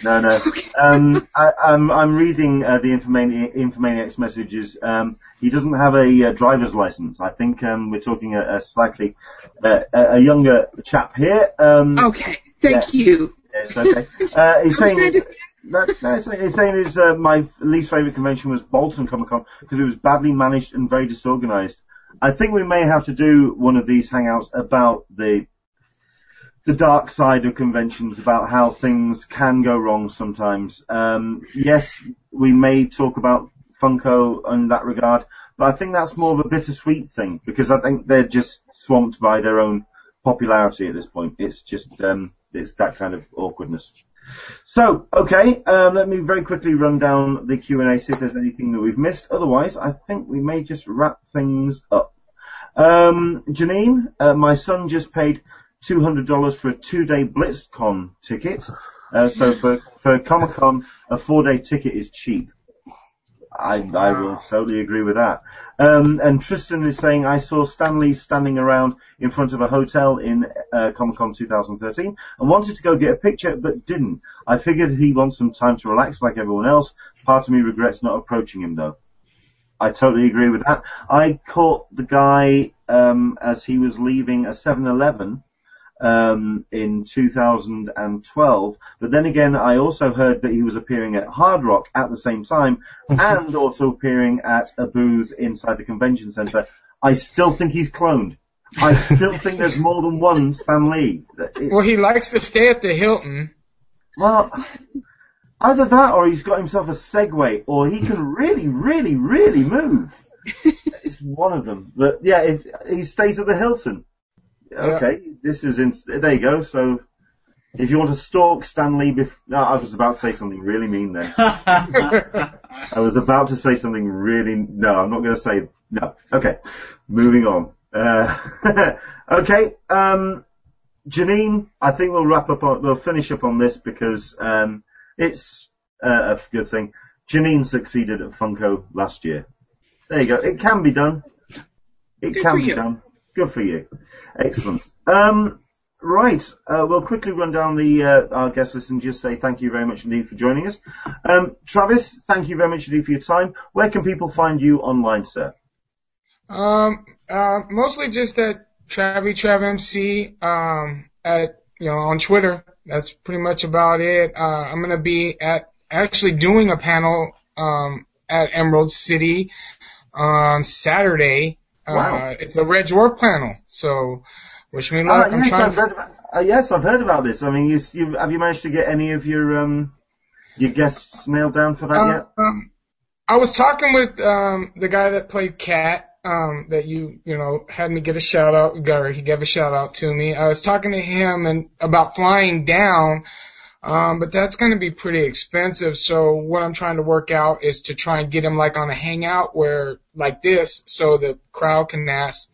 No, no. Um, I, I'm, I'm reading uh, the Infomani- Infomaniac's messages. Um, he doesn't have a uh, driver's license. I think um, we're talking a, a slightly uh, a younger chap here. Um,
okay thank you
Yes, okay. Uh, he's saying
gonna
his, no, no, he's saying- he's saying his, uh, my least favourite convention was Bolton Comic Con because it was badly managed and very disorganised. I think we may have to do one of these hangouts about the the dark side of conventions about how things can go wrong sometimes. Um, yes, we may talk about Funko in that regard, but I think that's more of a bittersweet thing because I think they're just swamped by their own popularity at this point. It's just um, it's that kind of awkwardness. So, okay, um, let me very quickly run down the Q&A, see if there's anything that we've missed. Otherwise, I think we may just wrap things up. Um, Janine, uh, my son just paid $200 for a two-day BlizzCon ticket. Uh, so for, for Comic-Con, a four-day ticket is cheap. I, I will totally agree with that. Um, and Tristan is saying, I saw Stan Lee standing around in front of a hotel in uh, Comic Con 2013 and wanted to go get a picture, but didn't. I figured he wants some time to relax like everyone else. Part of me regrets not approaching him though. I totally agree with that. I caught the guy um, as he was leaving a 7-Eleven um, in 2012. But then again, I also heard that he was appearing at Hard Rock at the same time and also appearing at a booth inside the convention center. I still think he's cloned. I still think there's more than one Stan Lee. It's-
Well, he likes to stay at the Hilton.
well, either that or he's got himself a Segway, or he can really, really, really move. it's one of them. But yeah, if he stays at the Hilton, okay, this is in, there you go. So if you want to stalk Stan Lee, bef- no, I was about to say something really mean there. I was about to say something really, no, I'm not going to say, no. Okay, moving on. Uh, okay, um, Janine, I think we'll wrap up on, we'll finish up on this because, um, it's uh, a good thing. Janine succeeded at Funko last year. There you go. It can be done. It
Good
can be
you.
done. Good for you. Excellent. Um, right. Uh, we'll quickly run down the uh, our guest list and just say thank you very much indeed for joining us. Um, Travis, thank you very much indeed for your time. Where can people find you online, sir?
Um, uh, mostly just at Travi Trav MC, um, at, you know, on Twitter. That's pretty much about it. Uh, I'm gonna be at, actually doing a panel, um, at Emerald City on Saturday.
Wow.
Uh, it's a Red Dwarf panel. So, wish me
Uh,
luck. I'm
yes,
trying
I've heard about, uh, yes, I've heard about this. I mean, you, you, have you managed to get any of your um, your guests nailed down for that
Uh,
yet?
um, I was talking with um, the guy that played Cat. Um, that you you know had me get a shout out. Gary. he gave a shout out to me. I was talking to him and about flying down. Um, but that's going to be pretty expensive. So what I'm trying to work out is to try and get him like on a hangout where like this, so the crowd can ask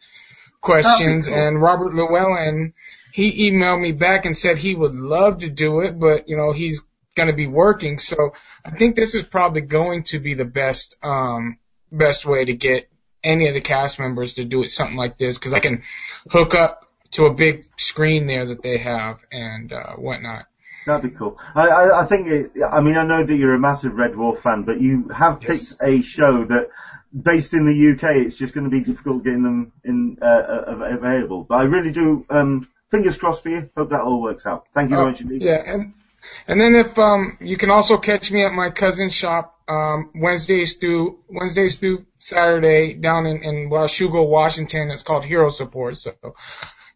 questions.
cool.
And Robert Llewellyn, he emailed me back and said he would love to do it, but you know he's going to be working. So I think this is probably going to be the best um, best way to get any of the cast members to do it something like this because I can hook up to a big screen there that they have and uh, whatnot.
That'd be cool. I, I, I think, it, I mean, I know that you're a massive Red Dwarf fan, but you have picked a show that, based in the UK, it's just going to be difficult getting them in uh, available. But I really do. Um, fingers crossed for you. Hope that all works out. Thank you very
Uh,
much indeed.
yeah, and and then if um you can also catch me at my cousin's shop um Wednesdays through Wednesdays through Saturday down in in Washougal, Washington. It's called Hero Support. So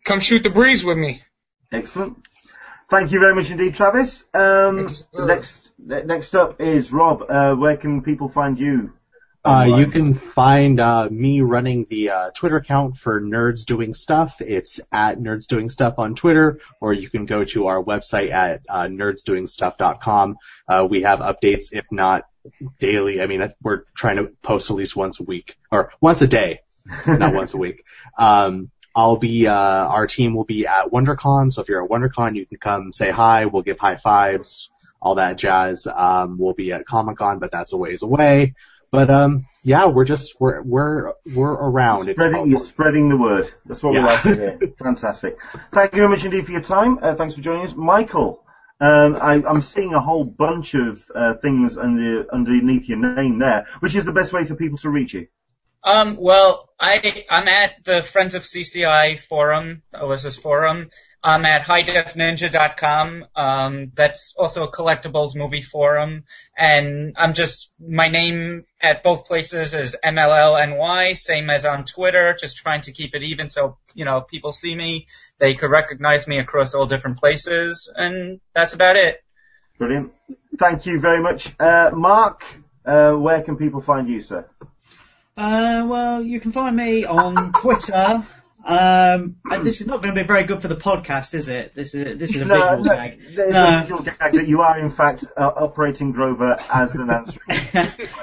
come shoot the breeze with me.
Excellent. Thank you very much indeed, Travis. Um,
Thank you, sir.
next, next up is Rob. Uh, where can people find you?
Uh, you can find uh, me running the uh, Twitter account for Nerds Doing Stuff. It's at Nerds Doing Stuff on Twitter, or you can go to our website at uh, nerdsdoingstuff.com. Uh, we have updates, if not daily. I mean, we're trying to post at least once a week, or once a day, not once a week. Um, I'll be, uh, our team will be at WonderCon, so if you're at WonderCon, you can come say hi, we'll give high fives, all that jazz. Um, we'll be at Comic Con, but that's a ways away. But um, yeah, we're just we're we're we're around. If
Spreading, you're spreading the word. That's what we
Yeah.
like to hear. Fantastic. Thank you very much indeed for your time. Uh, thanks for joining us, Michael. Um, I, I'm seeing a whole bunch of uh, things under, underneath your name there, which is the best way for people to reach you.
Um, well, I I'm at the Friends of CCI forum, Alyssa's forum. I'm at highdefninja.com. Um, that's also a collectibles movie forum. And I'm just, my name at both places is MLLNY, same as on Twitter, just trying to keep it even so, you know, people see me, they could recognize me across all different places, and that's about it.
Brilliant. Thank you very much. Uh, Mark, uh, where can people find you, sir?
Uh, well, you can find me on Twitter. Um, this is not going to be very good for the podcast, is it? This is this is a
No,
visual
no,
gag.
There's
No.
a visual gag that you are in fact uh, operating Grover as an answer.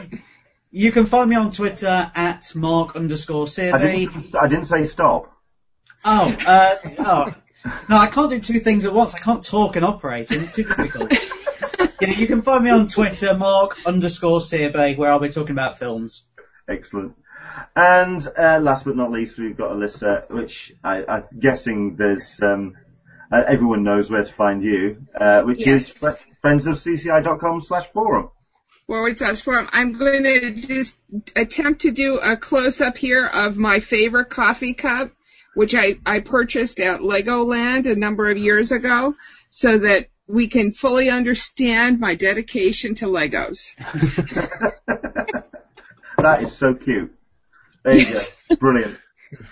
you can find me on Twitter at mark underscore
I
survey.
didn't, I didn't say stop.
Oh, uh, oh. No, I can't do two things at once. I can't talk and operate, and it's too difficult. yeah, you can find me on Twitter, mark underscore survey, where I'll be talking about films.
Excellent. And uh, last but not least, we've got Alyssa, which I, I'm guessing there's um, uh, everyone knows where to find you, uh, which
Yes.
is fr- friendsofcci.com slash forum.
forward slash forum. I'm going to just attempt to do a close up here of my favorite coffee cup, which I, I purchased at Legoland a number of years ago so that we can fully understand my dedication to Legos.
That is so cute. There you go. Brilliant.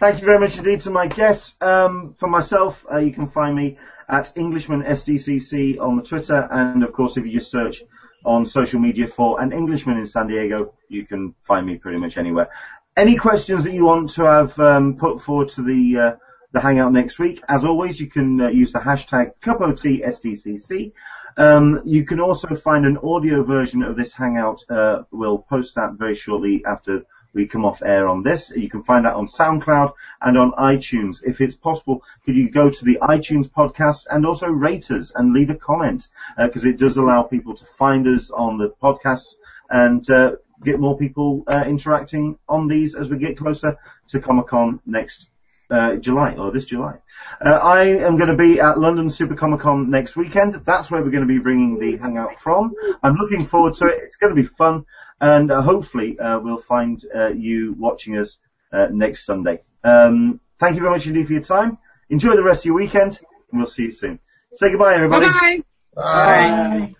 Thank you very much indeed to my guests. Um, for myself, uh, you can find me at Englishman SDCC on the Twitter, and of course, if you just search on social media for an Englishman in San Diego, you can find me pretty much anywhere. Any questions that you want to have um, put forward to the uh, the hangout next week? As always, you can uh, use the hashtag CupOTSDCC. Um, you can also find an audio version of this hangout. Uh, we'll post that very shortly after we come off air on this. You can find that on SoundCloud and on iTunes. If it's possible, could you go to the iTunes podcast and also rate us and leave a comment because it does allow people to find us on the podcasts and uh, get more people uh, interacting on these as we get closer to Comic Con next uh, July or this July. Uh, I am going to be at London Super Comic Con next weekend. That's where we're going to be bringing the hangout from. I'm looking forward to it. It's going to be fun, and uh, hopefully uh, we'll find uh, you watching us uh, next Sunday. Um, thank you very much indeed for your time. Enjoy the rest of your weekend, and we'll see you soon. Say goodbye, everybody.
Bye bye.
Bye.
Bye.